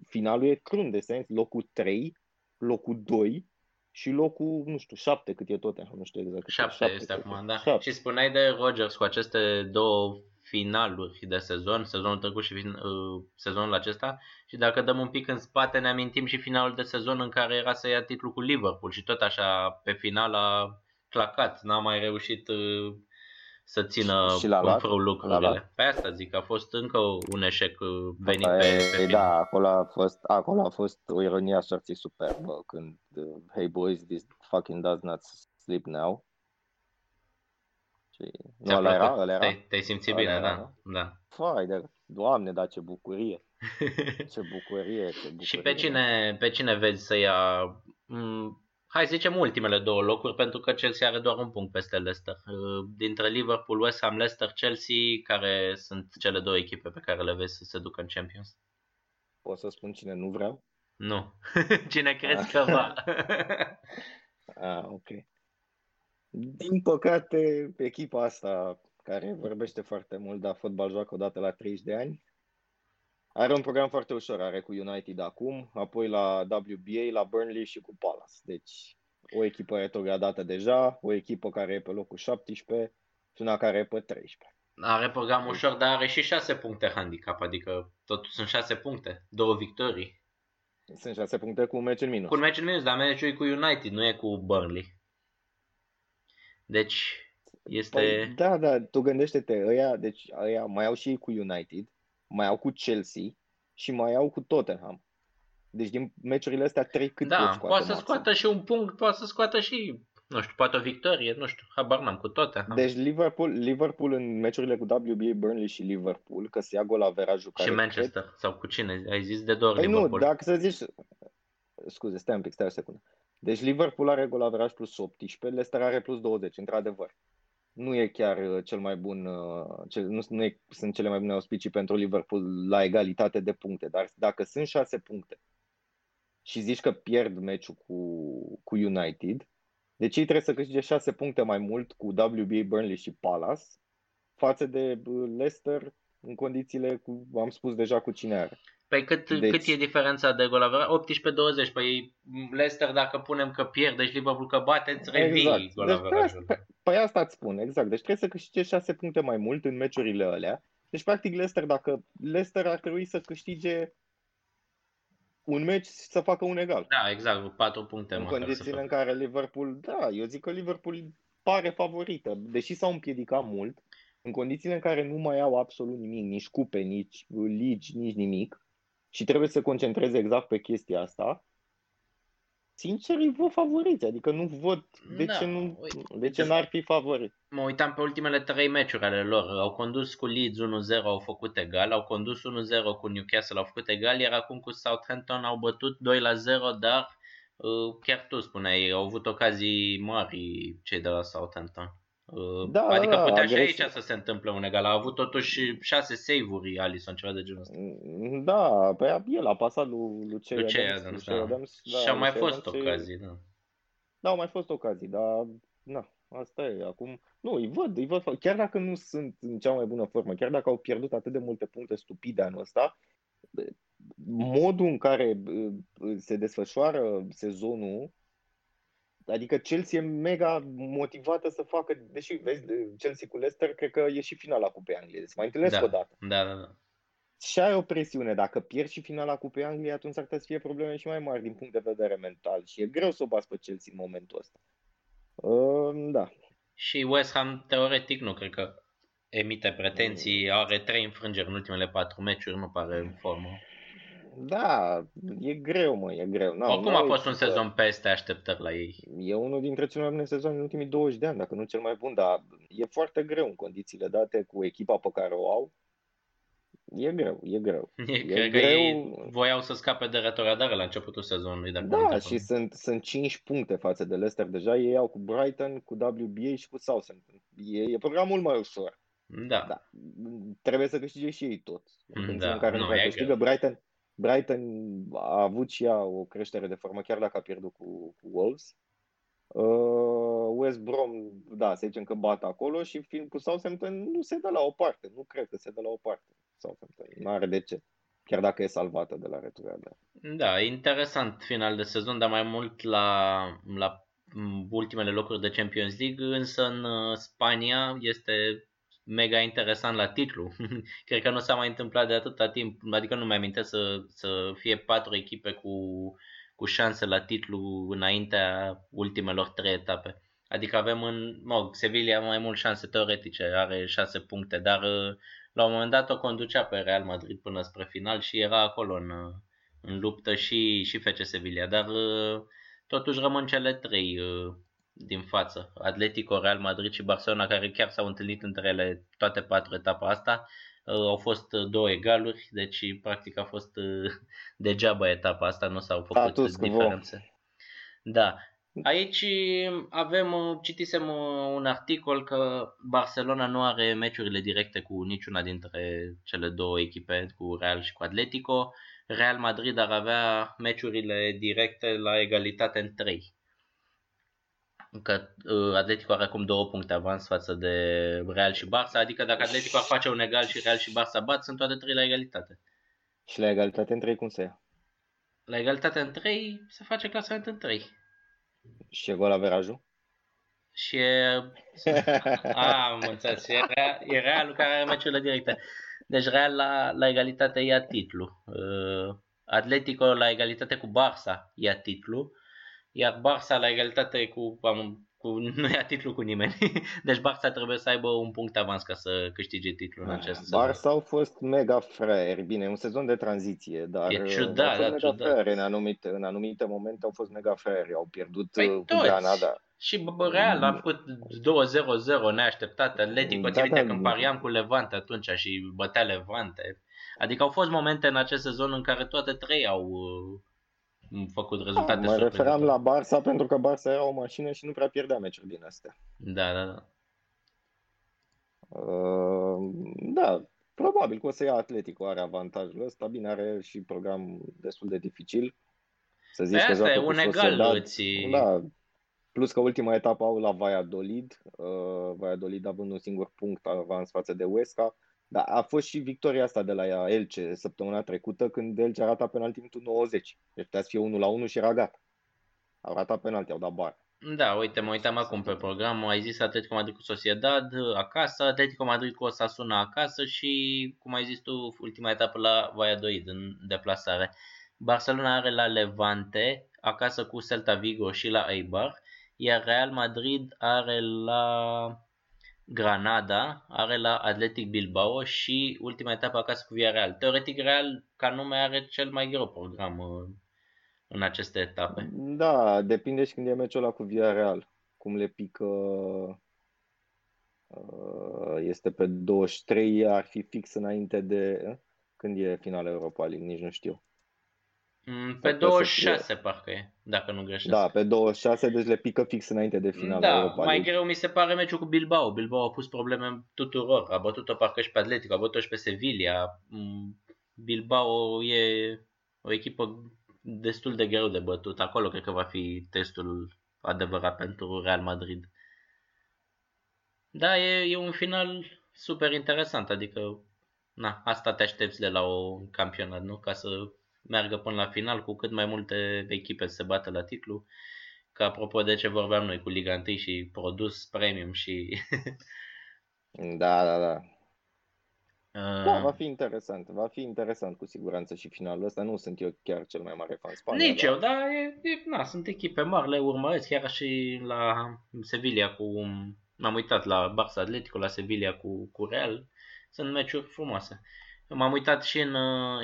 Finalul e crunt de sens, locul 3, locul 2 și locul, nu știu, 7 cât e tot, nu știu exact. 7 este acum, da. 7. Și spuneai de Rogers cu aceste două finaluri de sezon, sezonul trecut și uh, sezonul acesta și dacă dăm un pic în spate ne amintim și finalul de sezon în care era să ia titlul cu Liverpool și tot așa pe final a clacat, n-a mai reușit uh, să țină și la în frâu lucrurile. La pe asta zic, a fost încă un eșec uh, venit pe, pe final. Da, acolo a fost, acolo a fost o ironie a sorții superbă când uh, Hey boys, this fucking does not sleep now și nu ăla era, ăla era. Te, te-ai simțit bine, era, da. da. Fai de, doamne, da, ce bucurie. ce bucurie, ce bucurie. Și pe cine, pe cine vezi să ia, m- mm, hai să zicem ultimele două locuri, pentru că Chelsea are doar un punct peste Leicester. Uh, dintre Liverpool, West Ham, Leicester, Chelsea, care sunt cele două echipe pe care le vezi să se ducă în Champions? Pot să spun cine nu vreau? Nu. cine crezi că va? ah, ok. Din păcate, echipa asta, care vorbește foarte mult, dar fotbal joacă odată la 30 de ani, are un program foarte ușor, are cu United acum, apoi la WBA, la Burnley și cu Palace. Deci o echipă retrogradată deja, o echipă care e pe locul 17 și una care e pe 13. Are program ușor, dar are și 6 puncte handicap, adică tot sunt 6 puncte, două victorii. Sunt 6 puncte cu un meci în minus. Cu un meci în minus, dar meciul e cu United, nu e cu Burnley. Deci este... Păi, da, da, tu gândește-te, ăia, deci ăia mai au și ei cu United, mai au cu Chelsea și mai au cu Tottenham. Deci din meciurile astea trei cât Da, poate să scoată și un punct, poate să scoată și, nu știu, poate o victorie, nu știu, habar n-am cu Tottenham. Deci Liverpool, Liverpool în meciurile cu WBA, Burnley și Liverpool, că se ia gol la jucare. Și Manchester, cred... sau cu cine? Ai zis de două ori păi Liverpool. nu, dacă să zici, scuze, stai un pic, stai o secundă. Deci Liverpool are gol averaj plus 18, Leicester are plus 20, într-adevăr. Nu e chiar uh, cel mai bun, uh, cel, nu, nu e, sunt cele mai bune auspicii pentru Liverpool la egalitate de puncte, dar dacă sunt 6 puncte și zici că pierd meciul cu, cu United, deci ei trebuie să câștige 6 puncte mai mult cu WBA Burnley și Palace față de Leicester în condițiile, cu, am spus deja cu cine are. Păi cât, deci... cât e diferența de gol averaj? 18-20. Păi Leicester dacă punem că pierde și Liverpool că bate, îți revii exact. gol deci, Păi, păi asta îți spun, exact. Deci trebuie să câștige 6 puncte mai mult în meciurile alea. Deci practic Leicester, dacă Leicester ar trebui să câștige un meci să facă un egal. Da, exact, 4 puncte. În condițiile în care Liverpool, da, eu zic că Liverpool pare favorită, deși s-au împiedicat mult, în condițiile în care nu mai au absolut nimic, nici cupe, nici ligi, nici nimic, și trebuie să se concentreze exact pe chestia asta, sincer îi văd favoriți, adică nu văd de da, ce, nu, de ce n-ar fi favorit. Mă uitam pe ultimele trei meciuri ale lor, au condus cu Leeds 1-0, au făcut egal, au condus 1-0 cu Newcastle, au făcut egal, iar acum cu Southampton au bătut 2-0, dar uh, chiar tu spuneai, au avut ocazii mari cei de la Southampton. Uh, da, adică da, putea și aici să se întâmple un egal. A avut totuși șase save-uri Alison, ceva de genul ăsta. Mm, da, pe el a pasat lui Lucei Lucei Adams. Adams, da. Adams da, și au mai fost Adams ocazii, da. Da, au mai fost ocazii, dar na, asta e. Acum, nu, îi văd, îi văd, chiar dacă nu sunt în cea mai bună formă, chiar dacă au pierdut atât de multe puncte stupide anul ăsta, modul în care se desfășoară sezonul Adică Chelsea e mega motivată să facă, deși vezi, Chelsea cu Leicester, cred că e și finala Cupei Angliei, se mai întâlnesc da. o dată. Da, da, da. Și ai o presiune, dacă pierzi și finala Cupei Angliei, atunci ar putea să fie probleme și mai mari din punct de vedere mental și e greu să o bați pe Chelsea în momentul ăsta. Uh, da. Și West Ham, teoretic, nu cred că emite pretenții, are trei înfrângeri în ultimele patru meciuri, nu pare în formă. Da, e greu, mă, e greu. No, Oricum a fost un sezon peste așteptări la ei. E unul dintre cele mai bune sezoane în ultimii 20 de ani, dacă nu cel mai bun, dar e foarte greu în condițiile date cu echipa pe care o au. E greu, e greu. E, e cred greu. că ei voiau să scape de retrogradare la începutul sezonului. Dacă da, și sunt, sunt 5 puncte față de Leicester. Deja ei au cu Brighton, cu WBA și cu Southampton. E, e programul mai ușor. Da. da. Trebuie să câștige și ei tot. În da. în care nu, câștigă Brighton, Brighton a avut și ea o creștere de formă, chiar dacă a pierdut cu, cu Wolves. Uh, West Brom, da, să zicem că bat acolo și fiind cu Southampton nu se dă la o parte. Nu cred că se dă la o parte. Southampton nu are de ce. Chiar dacă e salvată de la retrogradare. Da, interesant final de sezon, dar mai mult la, la ultimele locuri de Champions League, însă în uh, Spania este mega interesant la titlu. Cred că nu s-a mai întâmplat de atâta timp, adică nu mai amintesc să, să fie patru echipe cu, cu șanse la titlu înaintea ultimelor trei etape. Adică avem în, mă, Sevilla mai mult șanse teoretice, are șase puncte, dar la un moment dat o conducea pe Real Madrid până spre final și era acolo în, în luptă și, și FC Sevilla, dar totuși rămân cele trei din față. Atletico, Real Madrid și Barcelona, care chiar s-au întâlnit între ele toate patru etapa asta, uh, au fost uh, două egaluri, deci practic a fost uh, degeaba etapa asta, nu s-au făcut Status diferențe. Da. Aici avem, citisem un articol că Barcelona nu are meciurile directe cu niciuna dintre cele două echipe, cu Real și cu Atletico. Real Madrid ar avea meciurile directe la egalitate în 3 că uh, Atletico are acum două puncte avans față de Real și Barça, adică dacă Atletico ar face un egal și Real și Barça bat, sunt toate trei la egalitate. Și la egalitate în trei cum se ia? La egalitate în trei se face clasament în trei. Și e gol averajul? Și e... A, am înțeles. E, e Realul care are meciurile directe. Deci Real la, la egalitate ia titlu. Uh, Atletico la egalitate cu Barça ia titlu iar Barça la egalitate cu, cu nu ia titlu cu nimeni. Deci Barça trebuie să aibă un punct avans ca să câștige titlul în acest sezon. Barça au fost mega fraieri. Bine, un sezon de tranziție, dar e ciudat, au fost da, mega ciudat. în anumite, în anumite momente au fost mega fraieri. Au pierdut păi cu toți. Granada. Și Real a făcut 2-0-0 neașteptat. Atletico, da, da, când pariam cu Levante atunci și bătea Levante. Adică au fost momente în acest sezon în care toate trei au făcut rezultate Mă referam la Barça pentru că Barça era o mașină și nu prea pierdea meciuri din astea. Da, da, da. Uh, da, probabil că o să ia Atletico, are avantajul ăsta, bine, are și program destul de dificil. Să zici Pe că asta e joacă cu un egal Sociedad, îți... da, plus că ultima etapă au la Valladolid, uh, Valladolid având un singur punct avans față de Huesca, dar a fost și victoria asta de la Elce săptămâna trecută când Elce a ratat penalti în minutul 90. Deci putea să fie 1 la 1 și era gata. Au ratat penalti, au dat bar. Da, uite, mă uitam acum pe program, ai zis Atletico Madrid cu Sociedad acasă, Atletico Madrid cu Osasuna acasă și, cum ai zis tu, ultima etapă la Valladolid în deplasare. Barcelona are la Levante, acasă cu Celta Vigo și la Eibar, iar Real Madrid are la Granada, are la Athletic Bilbao și ultima etapă acasă cu Villarreal. Teoretic Real ca nume are cel mai greu program uh, în aceste etape. Da, depinde și când e meciul ăla cu Villarreal. Cum le pică uh, este pe 23, ar fi fix înainte de când e finala Europa League, nici nu știu. Mm, pe 26 parcă e, dacă nu greșesc. Da, pe 26, deci le pică fix înainte de finala da, Europa mai League. greu mi se pare meciul cu Bilbao. Bilbao a pus probleme tuturor. A bătut-o parcă și pe Atletico, a bătut-o și pe Sevilla. Mm, Bilbao e o echipă destul de greu de bătut. Acolo cred că va fi testul adevărat pentru Real Madrid. Da, e, e un final super interesant, adică na, asta te aștepți de la o campionat, nu? Ca să meargă până la final cu cât mai multe echipe se bată la titlu. Că apropo de ce vorbeam noi cu Liga 1 și produs premium și... da, da, da. Uh, Da, va fi interesant. Va fi interesant cu siguranță și finalul ăsta. Nu sunt eu chiar cel mai mare fan Spania. Nici eu, dar e, e, na, sunt echipe mari, le urmăresc chiar și la Sevilla cu... M-am uitat la Barça Atletico, la Sevilla cu, cu Real. Sunt meciuri frumoase. M-am uitat și în,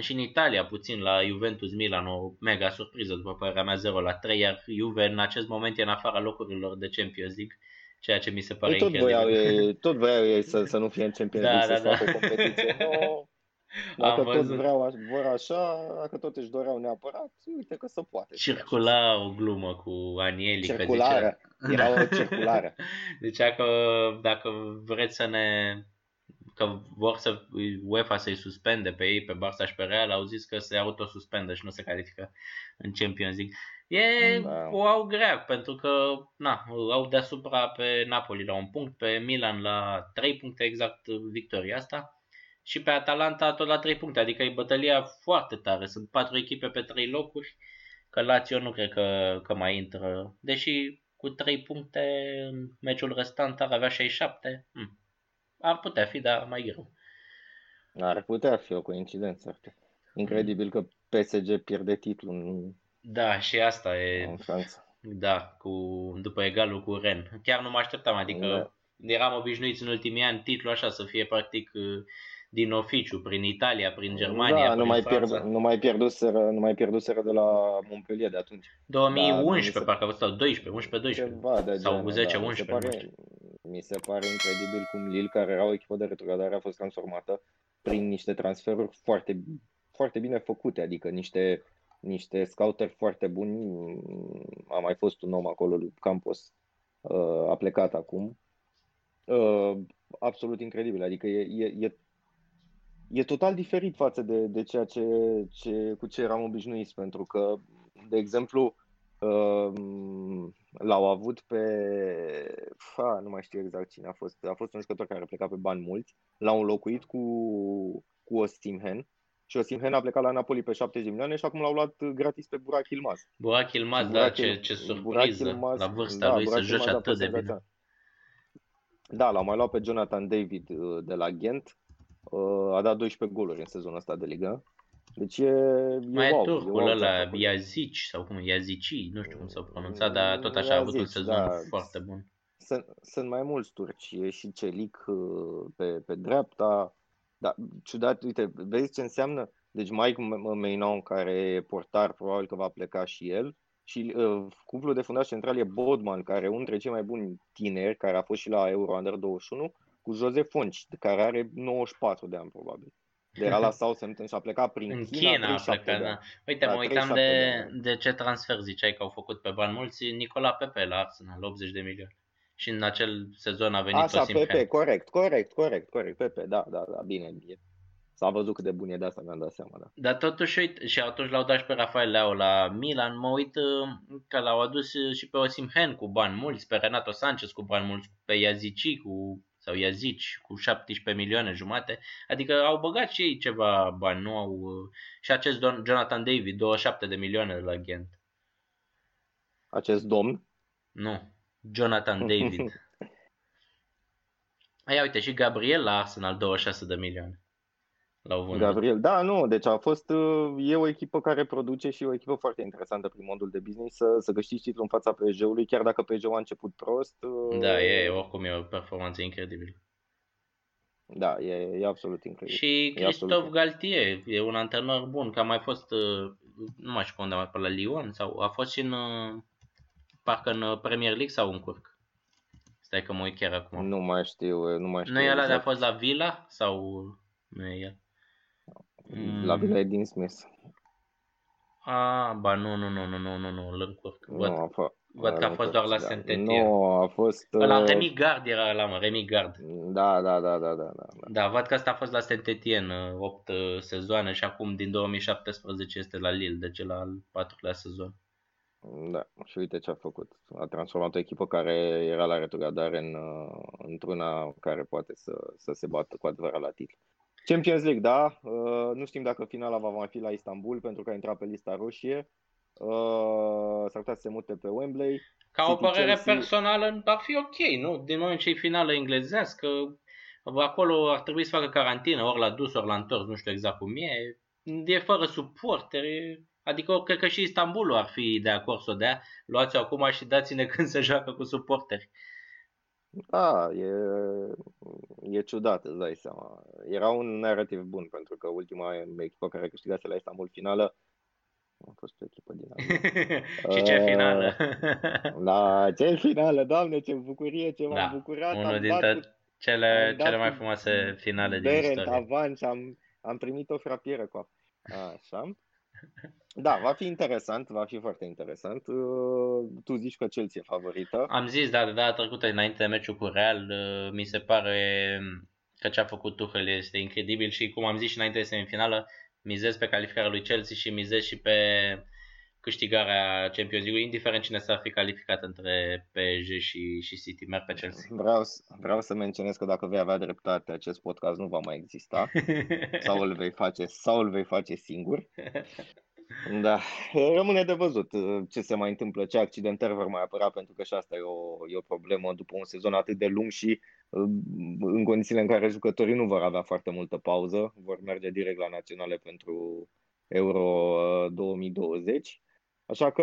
și în Italia puțin la Juventus Milan, o mega surpriză după părerea mea 0 la 3, iar Juve în acest moment e în afara locurilor de Champions League, ceea ce mi se pare Ei, tot incredibil. voiau ei, tot voiau ei să, să nu fie în Champions Da, League, da, să da. facă o competiție nouă. Dacă Am tot văzut. vreau, aș- vor așa, dacă tot își doreau neapărat, uite că se poate. Circula o glumă cu Anieli. că Circulară. zicea- Era o circulară. Zicea că dacă vreți să ne că vor să UEFA să-i suspende pe ei, pe Barça și pe Real, au zis că se autosuspendă și nu se califică în Champions League. E, Da. o au grea, pentru că na, au deasupra pe Napoli la un punct, pe Milan la 3 puncte exact victoria asta și pe Atalanta tot la 3 puncte, adică e bătălia foarte tare, sunt patru echipe pe 3 locuri, că Lazio nu cred că, că mai intră, deși cu 3 puncte în meciul restant ar avea 67, hm. Ar putea fi, dar mai greu. Ar putea fi o coincidență. Incredibil că PSG pierde titlul în, Da, și asta e, în Franța. da, cu, după egalul cu Ren. Chiar nu mă așteptam, adică Da. eram obișnuiți în ultimii ani titlul așa să fie practic din oficiu, prin Italia, prin Germania, da, prin nu mai, Franța. pierd, nu, mai pierduseră, nu mai pierduseră de la Montpellier de atunci. 2011, Da, mi se- parcă sau 12, 11, 12. Ceva de Sau genul, 10, da. Mi 11, se, nu pare, știu. Mi se pare incredibil cum Lille, care era o echipă de retrogradare, a fost transformată prin niște transferuri foarte, foarte bine făcute, adică niște, niște scouteri foarte buni. A mai fost un om acolo, lui Campos, uh, a plecat acum. Uh, Absolut incredibil, adică e, e, e E total diferit față de, de ceea ce, ce, cu ce eram obișnuiți, pentru că, de exemplu, um, l-au avut pe, fa, nu mai știu exact cine a fost, a fost un jucător care a plecat pe bani mulți, l-au înlocuit cu, cu Osimhen și Osimhen a plecat la Napoli pe 70 de milioane și acum l-au luat gratis pe Burak Yilmaz. Burak Yilmaz, da, Burak ce, Yil- ce Burak surpriză Yilmaz- la vârsta da, lui să Burak joci Yilmaz a atât fost de bine. senzațional. Da, l-au mai luat pe Jonathan David uh, de la Ghent. Uh, A dat 12 goluri în sezonul ăsta de ligă. Deci e, e Mai wow, e turcul e wow ce a ăla, făcut. Iazici, sau cum, Iazici, nu știu cum s-a pronunțat, dar tot așa a avut un Iazici, sezon da. foarte bun. Sunt, sunt mai mulți turci, e și Celic uh, pe, pe dreapta. Dar ciudat, uite, vezi ce înseamnă? Deci Mike Meinon, care e portar, probabil că va pleca și el. Și uh, cuplul de fundaș central e Bodman, care e unul dintre cei mai buni tineri, care a fost și la Euro Under 21, cu Jose Fonci, care are 94 de ani probabil. De era la Southampton și a plecat prin În China, China a 37 plecat, de da. ani. Uite, Da, mă uitam 37 de de, ani. de ce transfer ziceai că au făcut pe bani mulți, Nicola Pepe la Arsenal, 80 de milioane. Și în acel sezon a venit Așa, Osimhen. Pepe, corect, corect, corect, corect, Pepe, da, da, da, bine. E, S-a văzut cât de bun e de asta, mi-am dat seama, da. Dar totuși, uite, și atunci l-au dat și pe Rafael Leao la Milan, mă uit uh, că l-au adus și pe Osimhen cu bani mulți, pe Renato Sanchez cu bani mulți, pe Iazici cu sau Iazici cu 17 milioane jumate, adică au băgat și ei ceva bani, nu au... Uh, și acest don, Jonathan David, 27 de milioane la Ghent. Acest domn? Nu, Jonathan David. Aia uite, și Gabriel la Arsenal 26 de milioane. L-au vândut. Gabriel, da, nu, deci a fost, uh, e o echipă care produce și o echipă foarte interesantă prin modul de business să, să câștigi titlul în fața PSG-ului, chiar dacă PSG-ul a început prost. Uh, da, e, oricum e o performanță incredibilă. Da, e, e absolut incredibil. Și Christophe Galtier e un antrenor bun, că a mai fost, uh, nu mai știu unde a mai pe la Lyon sau a fost și în, parcă în Premier League sau în Curc. Stai că mă uit chiar acum. Nu mai știu, nu mai știu. Nu e ăla exact. de a fost la Villa sau nu e el? La mm. Villa e din Smith. Ah, ba nu, nu, nu, nu, nu, nu, nu, îl încurc. Văd, nu, a fost, văd că a fost doar la da. saint Nu, a fost... La uh... Remy Gard era la mă, Remy Gard. Da, da, da, da, da, da. Da, văd că asta a fost la saint Etienne, 8 uh, sezoane și acum din 2017 este la Lille, deci la al patrulea sezon. Da, și uite ce a făcut. A transformat o echipă care era la retrogradare în, uh, într-una care poate să, să se bată cu adevărat la titlu. Champions League, da. Uh, nu știm dacă finala va mai fi la Istanbul pentru că a intrat pe lista roșie. Uh, s-ar putea să se mute pe Wembley. Ca City, o părere Chelsea... personală ar fi ok, nu? Din moment ce e finală englezească, acolo ar trebui să facă carantină, ori la dus, ori la întors, nu știu exact cum e. E fără suporteri, adică cred că și Istanbulul ar fi de acord să o dea. Luați-o acum și dați-ne când se joacă cu suporteri. Da, e, e ciudat, îți dai seama. Era un narrativ bun, pentru că ultima echipă care câștigase la Istanbul finală a fost o echipă din Și ce finală! da, ce finală, doamne, ce bucurie, ce m-am da, bucurat. Unul dintre dat, cele, cele mai frumoase finale din istorie. avans, am, am primit o frapieră cu Așa. Da, va fi interesant, va fi foarte interesant. Uh, tu zici că Chelsea e favorită. Am zis, da, de data trecută, înainte de meciul cu Real, uh, mi se pare că ce a făcut Tuchel este incredibil și, cum am zis și înainte de semifinală, mizez pe calificarea lui Chelsea și mizez și pe câștigarea Champions League, indiferent cine s-ar fi calificat între PSG și, și City. Merg pe Chelsea. Vreau, vreau să menționez că dacă vei avea dreptate, acest podcast nu va mai exista. sau îl vei face, sau îl vei face singur. Da, rămâne de văzut uh, ce se mai întâmplă, ce accidentări vor mai apăra, pentru că și asta e o, e o problemă după un sezon atât de lung și uh, în condițiile în care jucătorii nu vor avea foarte multă pauză, vor merge direct la naționale pentru Euro 2020. Uh, Așa că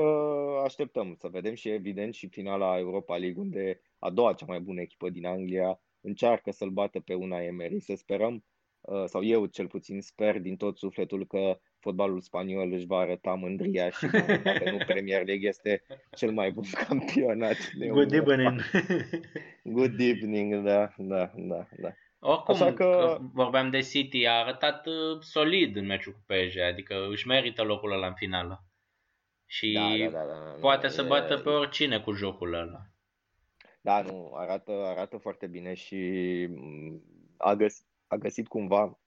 așteptăm să vedem și evident și finala Europa League, unde a doua cea mai bună echipă din Anglia încearcă să-l bată pe una Emery. Să sperăm, sau eu cel puțin sper din tot sufletul că fotbalul spaniol își va arăta mândria și că nu Premier League este cel mai bun campionat. De Good evening. Good evening, da, da, da, da. Oricum, Așa că... vorbeam de City, a arătat uh, solid în meciul cu PSG, adică își merită locul ăla în finală. Și da, da, da, da, da, poate da, să bată pe oricine cu jocul ăla. Da, nu, arată, arată foarte bine și mm, a găsit, a găsit cumva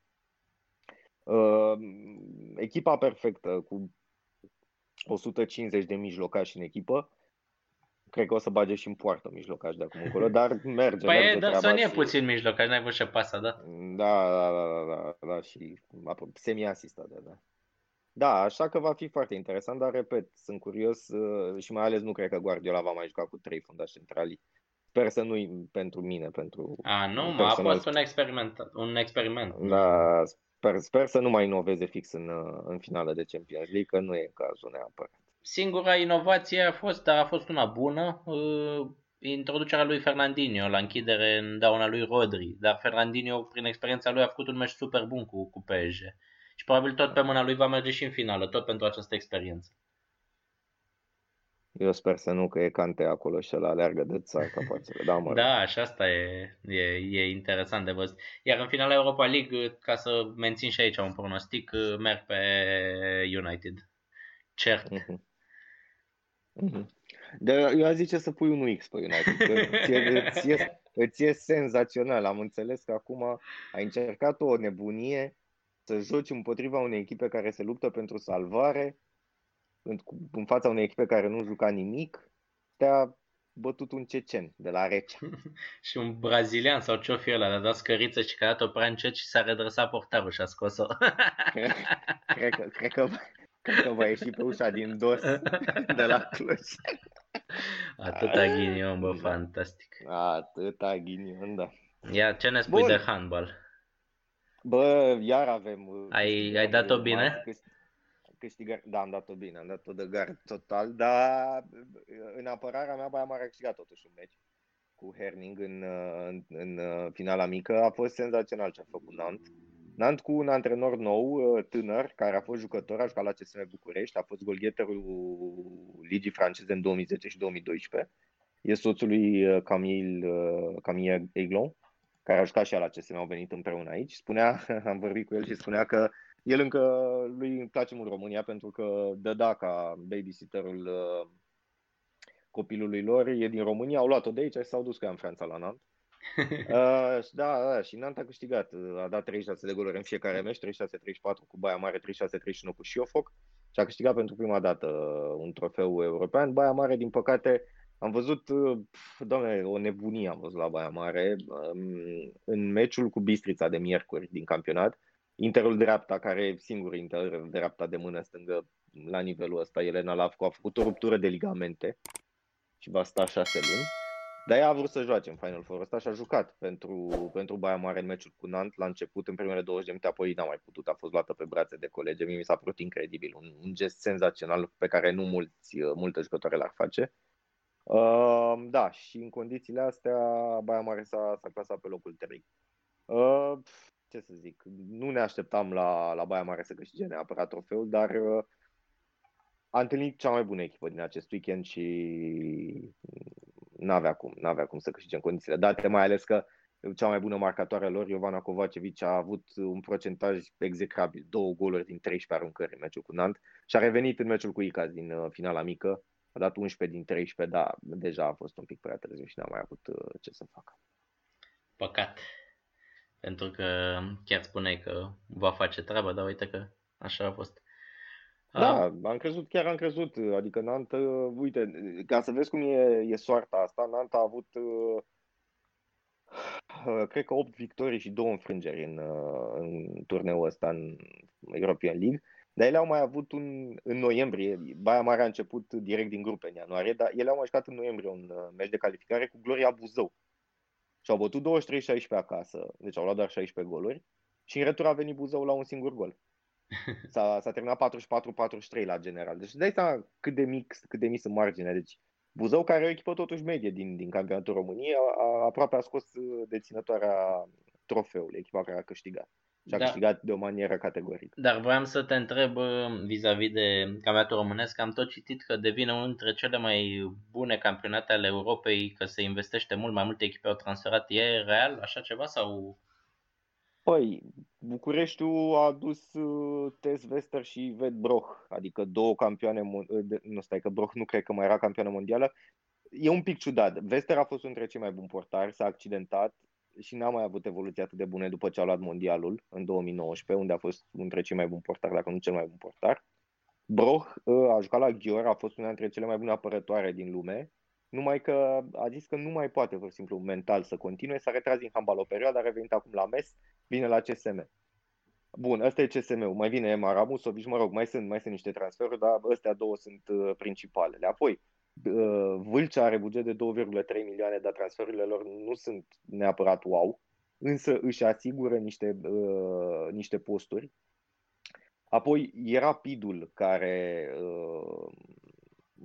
Uh, echipa perfectă cu 150 de mijlocași în echipă. Cred că o să bage și în poartă mijlocași de acum încolo, dar merge. Păi merge dar să nu e puțin mijlocași, n-ai văzut ce pas a dat. Da, da, da, da, da, da și semi-asistat, da, da. Da, așa că va fi foarte interesant, dar repet, sunt curios uh, și mai ales nu cred că Guardiola va mai juca cu trei fundași centrali. Sper să nu pentru mine, pentru A, nu, a fost un experiment, un experiment. Da, Sper, sper să nu mai inoveze fix în, în finală de Champions League, că nu e cazul neapărat. Singura inovație a fost, dar a fost una bună, uh, introducerea lui Fernandinho la închidere în dauna lui Rodri. Dar Fernandinho, prin experiența lui, a făcut un meci super bun cu, cu PSG. Și probabil tot pe mâna lui va merge și în finală, tot pentru această experiență. Eu sper să nu, că e Cante acolo și ăla aleargă de țară capațele. Da, mă da, și asta e, e, e interesant de văzut. Iar în finala Europa League, ca să mențin și aici un pronostic, merg pe United. Cert. Uh-huh. Uh-huh. De, eu aș zice să pui un X pe United. Că ție, îți, e, îți e senzațional. Am înțeles că acum ai încercat o nebunie să joci împotriva unei echipe care se luptă pentru salvare, în, în fața unei echipe care nu juca nimic, te-a bătut un cecen de la rece. și un brazilian sau ce-o fi ăla, a dat scăriță și că a dat-o prea încet și s-a redresat portarul și a scos-o. cred, cred, că, cred, că, cred că va ieși pe ușa din dos de la Cluj. Atâta ghinion, bă, fantastic. Atâta ghinion, da. Ia, ce ne spui Bun. de handbal? Bă, iar avem... Ai, ai dat-o bine? Câștigări, da, am dat-o bine, am dat-o de gard total, dar în apărarea mea Baia Mare a câștigat totuși un meci cu Herning în, în, în finala mică. A fost senzațional ce a făcut Nant. Nant cu un antrenor nou, tânăr, care a fost jucător, a jucat la CSM București, a fost golgheterul Ligii franceze în 2010 și 2012. E soțul lui Camille, Camille Aiglon, care a jucat și la CSM, au venit împreună aici. Spunea, am vorbit cu el și spunea că el încă lui îmi place mult România pentru că dăda ca babysitterul uh, copilului lor, e din România, au luat-o de aici și s-au dus cu ea în Franța la Nant. uh, da, da, și Nant a câștigat, a dat 36 de goluri în fiecare meci, 36-34 cu Baia Mare, 36-31 cu Șiofoc și a câștigat pentru prima dată un trofeu european. Baia Mare, din păcate, am văzut, uh, doamne, o nebunie am văzut la Baia Mare um, în meciul cu Bistrița de miercuri din campionat Interul dreapta, care e singur inter dreapta de mână stângă la nivelul ăsta, Elena Lavco, a făcut o ruptură de ligamente și va sta șase luni. Dar ea a vrut să joace în Final Four ăsta și a jucat pentru, pentru Baia Mare în meciul cu Nant la început, în primele 20 de minute, apoi n-a mai putut, a fost luată pe brațe de colegi. Mie mi s-a părut incredibil, un, un gest senzațional pe care nu mulți, multe jucătoare l-ar face. Uh, da, și în condițiile astea Baia Mare s-a, s-a clasat pe locul 3. Uh, ce să zic, nu ne așteptam la, la Baia Mare să câștige neapărat trofeul, dar uh, a întâlnit cea mai bună echipă din acest weekend și n-avea cum, n-avea cum să câștige în condițiile date, mai ales că cea mai bună marcatoare lor, Iovana Kovacevic, a avut un procentaj execrabil, două goluri din 13 aruncări în meciul cu Nant și a revenit în meciul cu Icaz din uh, finala mică, a dat 11 din 13, dar deja a fost un pic prea târziu și n-a mai avut uh, ce să facă. Păcat pentru că chiar spuneai că va face treaba, dar uite că așa a fost. Da, am crezut, chiar am crezut. Adică Nant, uite, ca să vezi cum e, e soarta asta, Nant a avut, uh, cred că 8 victorii și 2 înfrângeri în, uh, în turneul ăsta, în European League. Dar ele au mai avut un, în noiembrie, Baia Mare a început direct din grupe în ianuarie, dar ele au mai jucat în noiembrie un uh, meci de calificare cu Gloria Buzău și au bătut 23-16 acasă, deci au luat doar 16 goluri și în retur a venit Buzău la un singur gol. S-a, s-a terminat 44-43 la general. Deci dai seama cât de mic, cât de mic sunt marginea. Deci Buzău, care e o echipă totuși medie din, din campionatul României, a, a, aproape a scos uh, deținătoarea trofeului, echipa care a câștigat și a da. câștigat de o manieră categorică. Dar voiam să te întreb uh, vis-a-vis de campionatul românesc, am tot citit că devine unul dintre cele mai bune campionate ale Europei, că se investește mult, mai multe echipe au transferat. E real așa ceva sau... Păi, Bucureștiul a adus uh, Tess Vester și Ved Broch, adică două campioane, uh, nu stai că Broch nu cred că mai era campioană mondială, E un pic ciudat. Vester a fost unul dintre cei mai buni portari, s-a accidentat, și n-a mai avut evoluții atât de bune după ce a luat mondialul în 2019, unde a fost între cei mai buni portari, dacă nu cel mai bun portar. Broch ă, a jucat la Ghior, a fost una dintre cele mai bune apărătoare din lume, numai că a zis că nu mai poate, pur și simplu, mental să continue, s-a retras din handbal o perioadă, a revenit acum la MES, vine la CSM. Bun, ăsta e CSM-ul, mai vine Emma Ramusovici, mă rog, mai sunt, mai sunt niște transferuri, dar astea două sunt uh, principalele. Apoi, Uh, Vâlcea are buget de 2,3 milioane, dar transferurile lor nu sunt neapărat wow, însă își asigură niște, uh, niște posturi. Apoi e Rapidul care uh,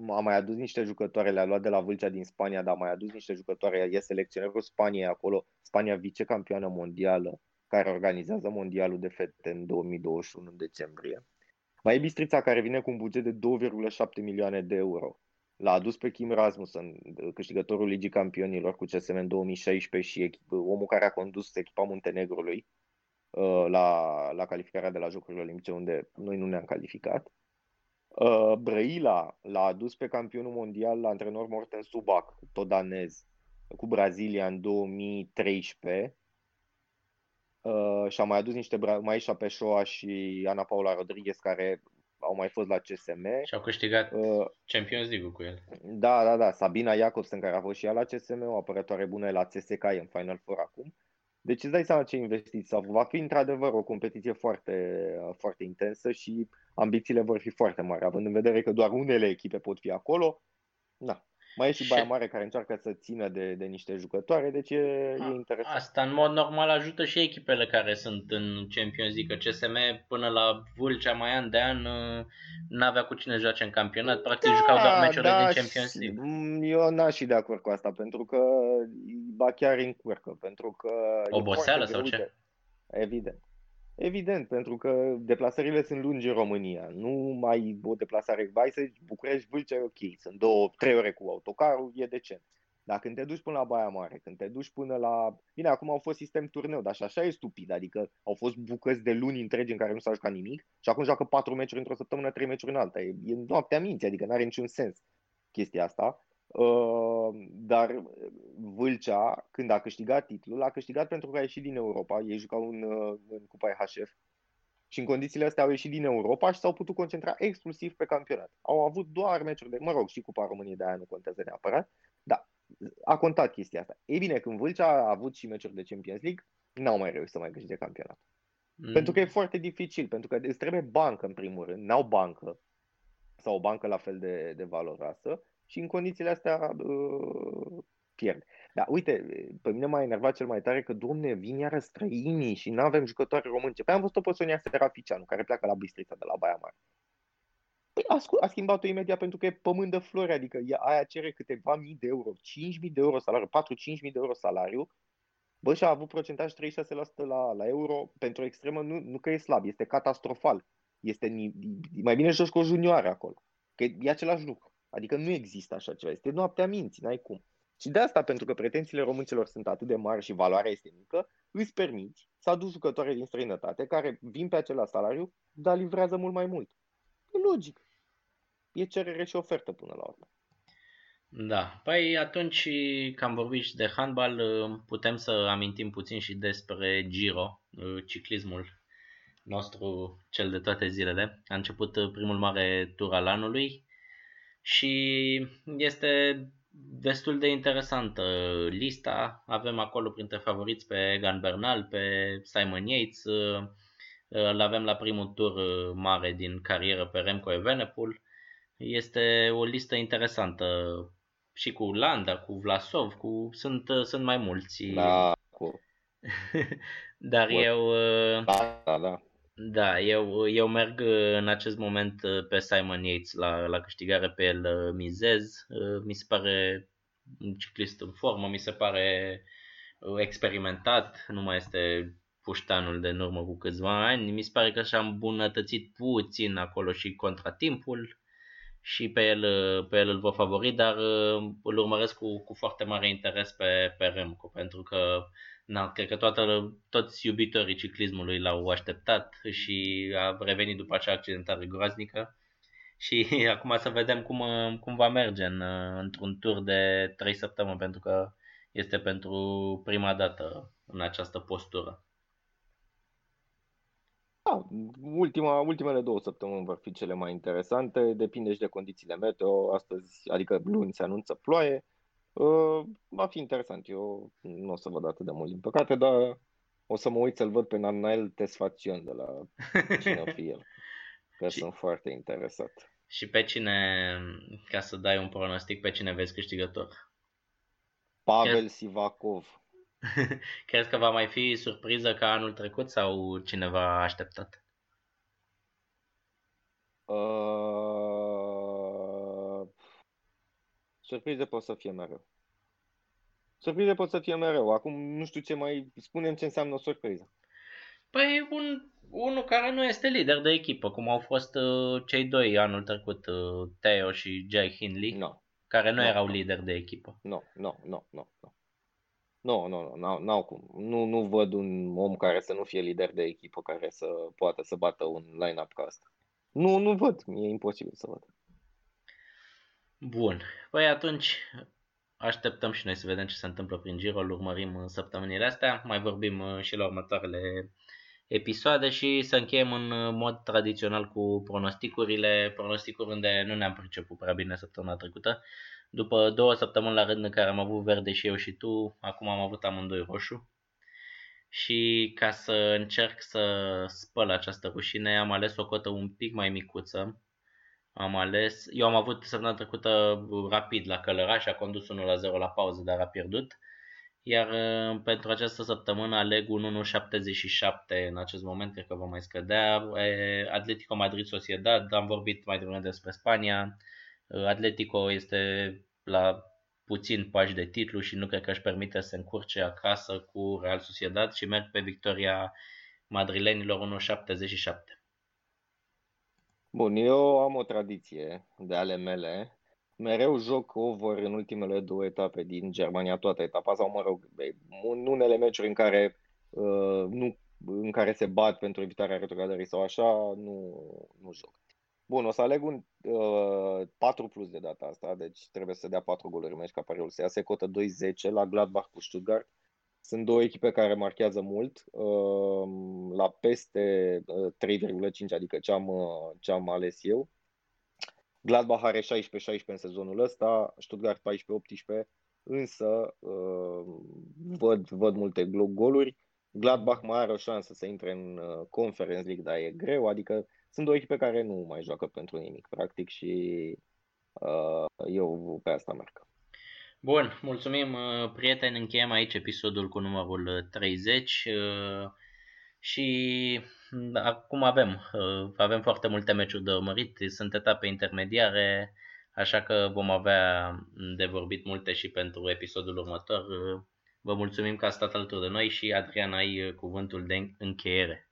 a mai adus niște jucătoare, le-a luat de la Vâlcea din Spania, dar a mai adus niște jucătoare, e selecționerul Spaniei acolo, Spania vicecampioană mondială, care organizează mondialul de fete în 2021 în decembrie. Mai e Bistrița care vine cu un buget de 2,7 milioane de euro. L-a adus pe Kim Rasmussen, câștigătorul Ligii Campionilor cu CSM în 2016 și echip, omul care a condus echipa Muntenegrului uh, la, la calificarea de la Jocurile Olimpice, unde noi nu ne-am calificat. Uh, Brăila l-a adus pe campionul mondial la antrenor Morten Subac, tot danez, cu Brazilia în 2013. Uh, și a mai adus niște bra- Maisha Peșoa și Ana Paula Rodriguez care au mai fost la CSM. Și au câștigat uh, Champions League cu el. Da, da, da. Sabina Jacobsen, care a fost și ea la CSM, o apărătoare bună la CSK, e în Final Four acum. Deci îți dai seama ce investiții. Va fi într-adevăr o competiție foarte, foarte intensă și ambițiile vor fi foarte mari, având în vedere că doar unele echipe pot fi acolo. Na, mai e și Baia Mare care încearcă să țină de, de niște jucătoare, deci e, e interesant. Asta în mod normal ajută și echipele care sunt în Champions League. CSM până la Vâlcea mai an de an uh, n-avea cu cine joace în campionat, practic da, jucau doar meciurile da, din Champions League. Mm, eu n-aș fi de acord cu asta, pentru că ba chiar încurcă, pentru că... Oboseală sau ce? Evident. Evident, pentru că deplasările sunt lungi în România. Nu mai o deplasare, vai să București, Vâlcea, ok, sunt două, trei ore cu autocarul, e decent. Dar când te duci până la Baia Mare, când te duci până la... Bine, acum au fost sistem turneu, dar și așa e stupid, adică au fost bucăți de luni întregi în care nu s-a jucat nimic și acum joacă patru meciuri într-o săptămână, trei meciuri în alta. E, e noaptea minții, adică nu are niciun sens chestia asta. Uh, dar Vâlcea, când a câștigat titlul, a câștigat pentru că a ieșit din Europa. Ei jucau în, uh, în Cupa IHF și în condițiile astea au ieșit din Europa și s-au putut concentra exclusiv pe campionat. Au avut doar meciuri de, mă rog, și Cupa României de aia nu contează neapărat, dar a contat chestia asta. Ei bine, când Vâlcea a avut și meciuri de Champions League, n-au mai reușit să mai câștige campionat. Mm. Pentru că e foarte dificil, pentru că îți trebuie bancă în primul rând, n-au bancă sau o bancă la fel de, de valoroasă și în condițiile astea uh, pierd. Dar uite, pe mine m-a enervat cel mai tare că, domne, vin iară străinii și nu avem jucători români. Păi am văzut-o pe Sonia Seraficianu, care pleacă la Bistrița de la Baia Mare. Păi a, a schimbat-o imediat pentru că e pământ de flori, adică ea, aia cere câteva mii de euro, 5.000 de euro salariu, 4-5.000 de euro salariu. Bă, și a avut procentaj 36% la, la euro pentru extremă, nu, nu că e slab, este catastrofal. Este mai bine joci cu o junioară acolo. Că e același lucru. Adică nu există așa ceva. Este noaptea minții, n-ai cum. Și de asta, pentru că pretențiile românților sunt atât de mari și valoarea este mică, îți permiți să aduci jucătoare din străinătate care vin pe același salariu, dar livrează mult mai mult. E logic. E cerere și ofertă până la urmă. Da, păi atunci că am vorbit și de handbal, putem să amintim puțin și despre Giro, ciclismul nostru cel de toate zilele. A început primul mare tur al anului, și este destul de interesantă lista. Avem acolo printre favoriți pe Egan Bernal, pe Simon Yates, îl avem la primul tur mare din carieră pe Remco Evenepoel. Este o listă interesantă și cu Landa, cu Vlasov, cu sunt, sunt mai mulți. Da, cu... Dar cu... eu da, da, da. Da, eu, eu merg uh, în acest moment uh, pe Simon Yates la, la câștigare, pe el uh, mizez. Mi se pare un ciclist în formă, mi se pare experimentat, nu mai este puștanul de în urmă cu câțiva ani. Mi se pare că și-a îmbunătățit puțin acolo și contratimpul și pe el, pe el îl vă favori, dar îl urmăresc cu, cu foarte mare interes pe, pe Remco, pentru că na, cred că toată, toți iubitorii ciclismului l-au așteptat și a revenit după acea accidentare groaznică. Și acum să vedem cum, cum va merge în, într-un tur de 3 săptămâni, pentru că este pentru prima dată în această postură. Da, ultima, ultimele două săptămâni vor fi cele mai interesante, depinde și de condițiile meteo. Astăzi, adică luni, se anunță ploaie. Uh, va fi interesant. Eu nu o să văd atât de mult, din păcate, dar o să mă uit să-l văd pe Nanael Tesfacion de la cine o fi el. Că și, sunt foarte interesat. Și pe cine, ca să dai un pronostic, pe cine vezi câștigător? Pavel Crezi... Sivakov. Crezi că va mai fi surpriză ca anul trecut sau cineva așteptat? Uh Surprize pot să fie mereu. Surprize pot să fie mereu. Acum nu știu ce mai spunem ce înseamnă o surpriză. Păi un, unul care nu este lider de echipă, cum au fost uh, cei doi anul trecut, uh, Theo și Jay Hindley, no. care nu no, erau no. lideri de echipă. Nu, nu, nu, nu. Nu, nu, nu, n-au cum. Nu, nu văd un om care să nu fie lider de echipă care să poată să bată un line-up ca asta. Nu, nu văd. E imposibil să văd. Bun. Păi atunci așteptăm și noi să vedem ce se întâmplă prin Giro, îl urmărim în săptămânile astea, mai vorbim și la următoarele episoade și să încheiem în mod tradițional cu pronosticurile, pronosticuri unde nu ne-am priceput prea bine săptămâna trecută. După două săptămâni la rând în care am avut verde și eu și tu, acum am avut amândoi roșu. Și ca să încerc să spăl această rușine, am ales o cotă un pic mai micuță. Am ales, eu am avut săptămâna trecută rapid la Călăraș, a condus 1 la 0 la pauză, dar a pierdut. Iar uh, pentru această săptămână aleg un 1.77 în acest moment, cred că va mai scădea. Atletico Madrid Sociedad, am vorbit mai devreme despre Spania. Uh, Atletico este la puțin pași de titlu și nu cred că își permite să se încurce acasă cu Real Sociedad și merg pe victoria madrilenilor 1.77. Bun, eu am o tradiție de ale mele mereu joc over în ultimele două etape din Germania, toată etapa, sau mă rog, în unele meciuri în care, uh, nu, în care se bat pentru evitarea retrogradării sau așa, nu, nu joc. Bun, o să aleg un uh, 4 plus de data asta, deci trebuie să dea 4 goluri în meci ca pariul să iasă cotă 2-10 la Gladbach cu Stuttgart. Sunt două echipe care marchează mult, uh, la peste uh, 3,5, adică ce am, uh, ce am ales eu. Gladbach are 16-16 în sezonul ăsta, Stuttgart 14-18, însă uh, văd, văd multe goluri. Gladbach mai are o șansă să intre în uh, Conference League, dar e greu, adică sunt două echipe care nu mai joacă pentru nimic, practic, și uh, eu pe asta merg. Bun, mulțumim, prieteni, încheiem aici episodul cu numărul 30 și acum avem, uh, avem foarte multe meciuri de urmărit, sunt etape intermediare, așa că vom avea de vorbit multe și pentru episodul următor. Vă mulțumim că ați stat alături de noi și Adrian ai cuvântul de încheiere.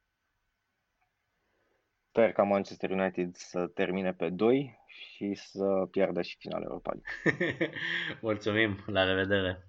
Sper ca Manchester United să termine pe 2 și să piardă și finalul Europa Mulțumim, la revedere!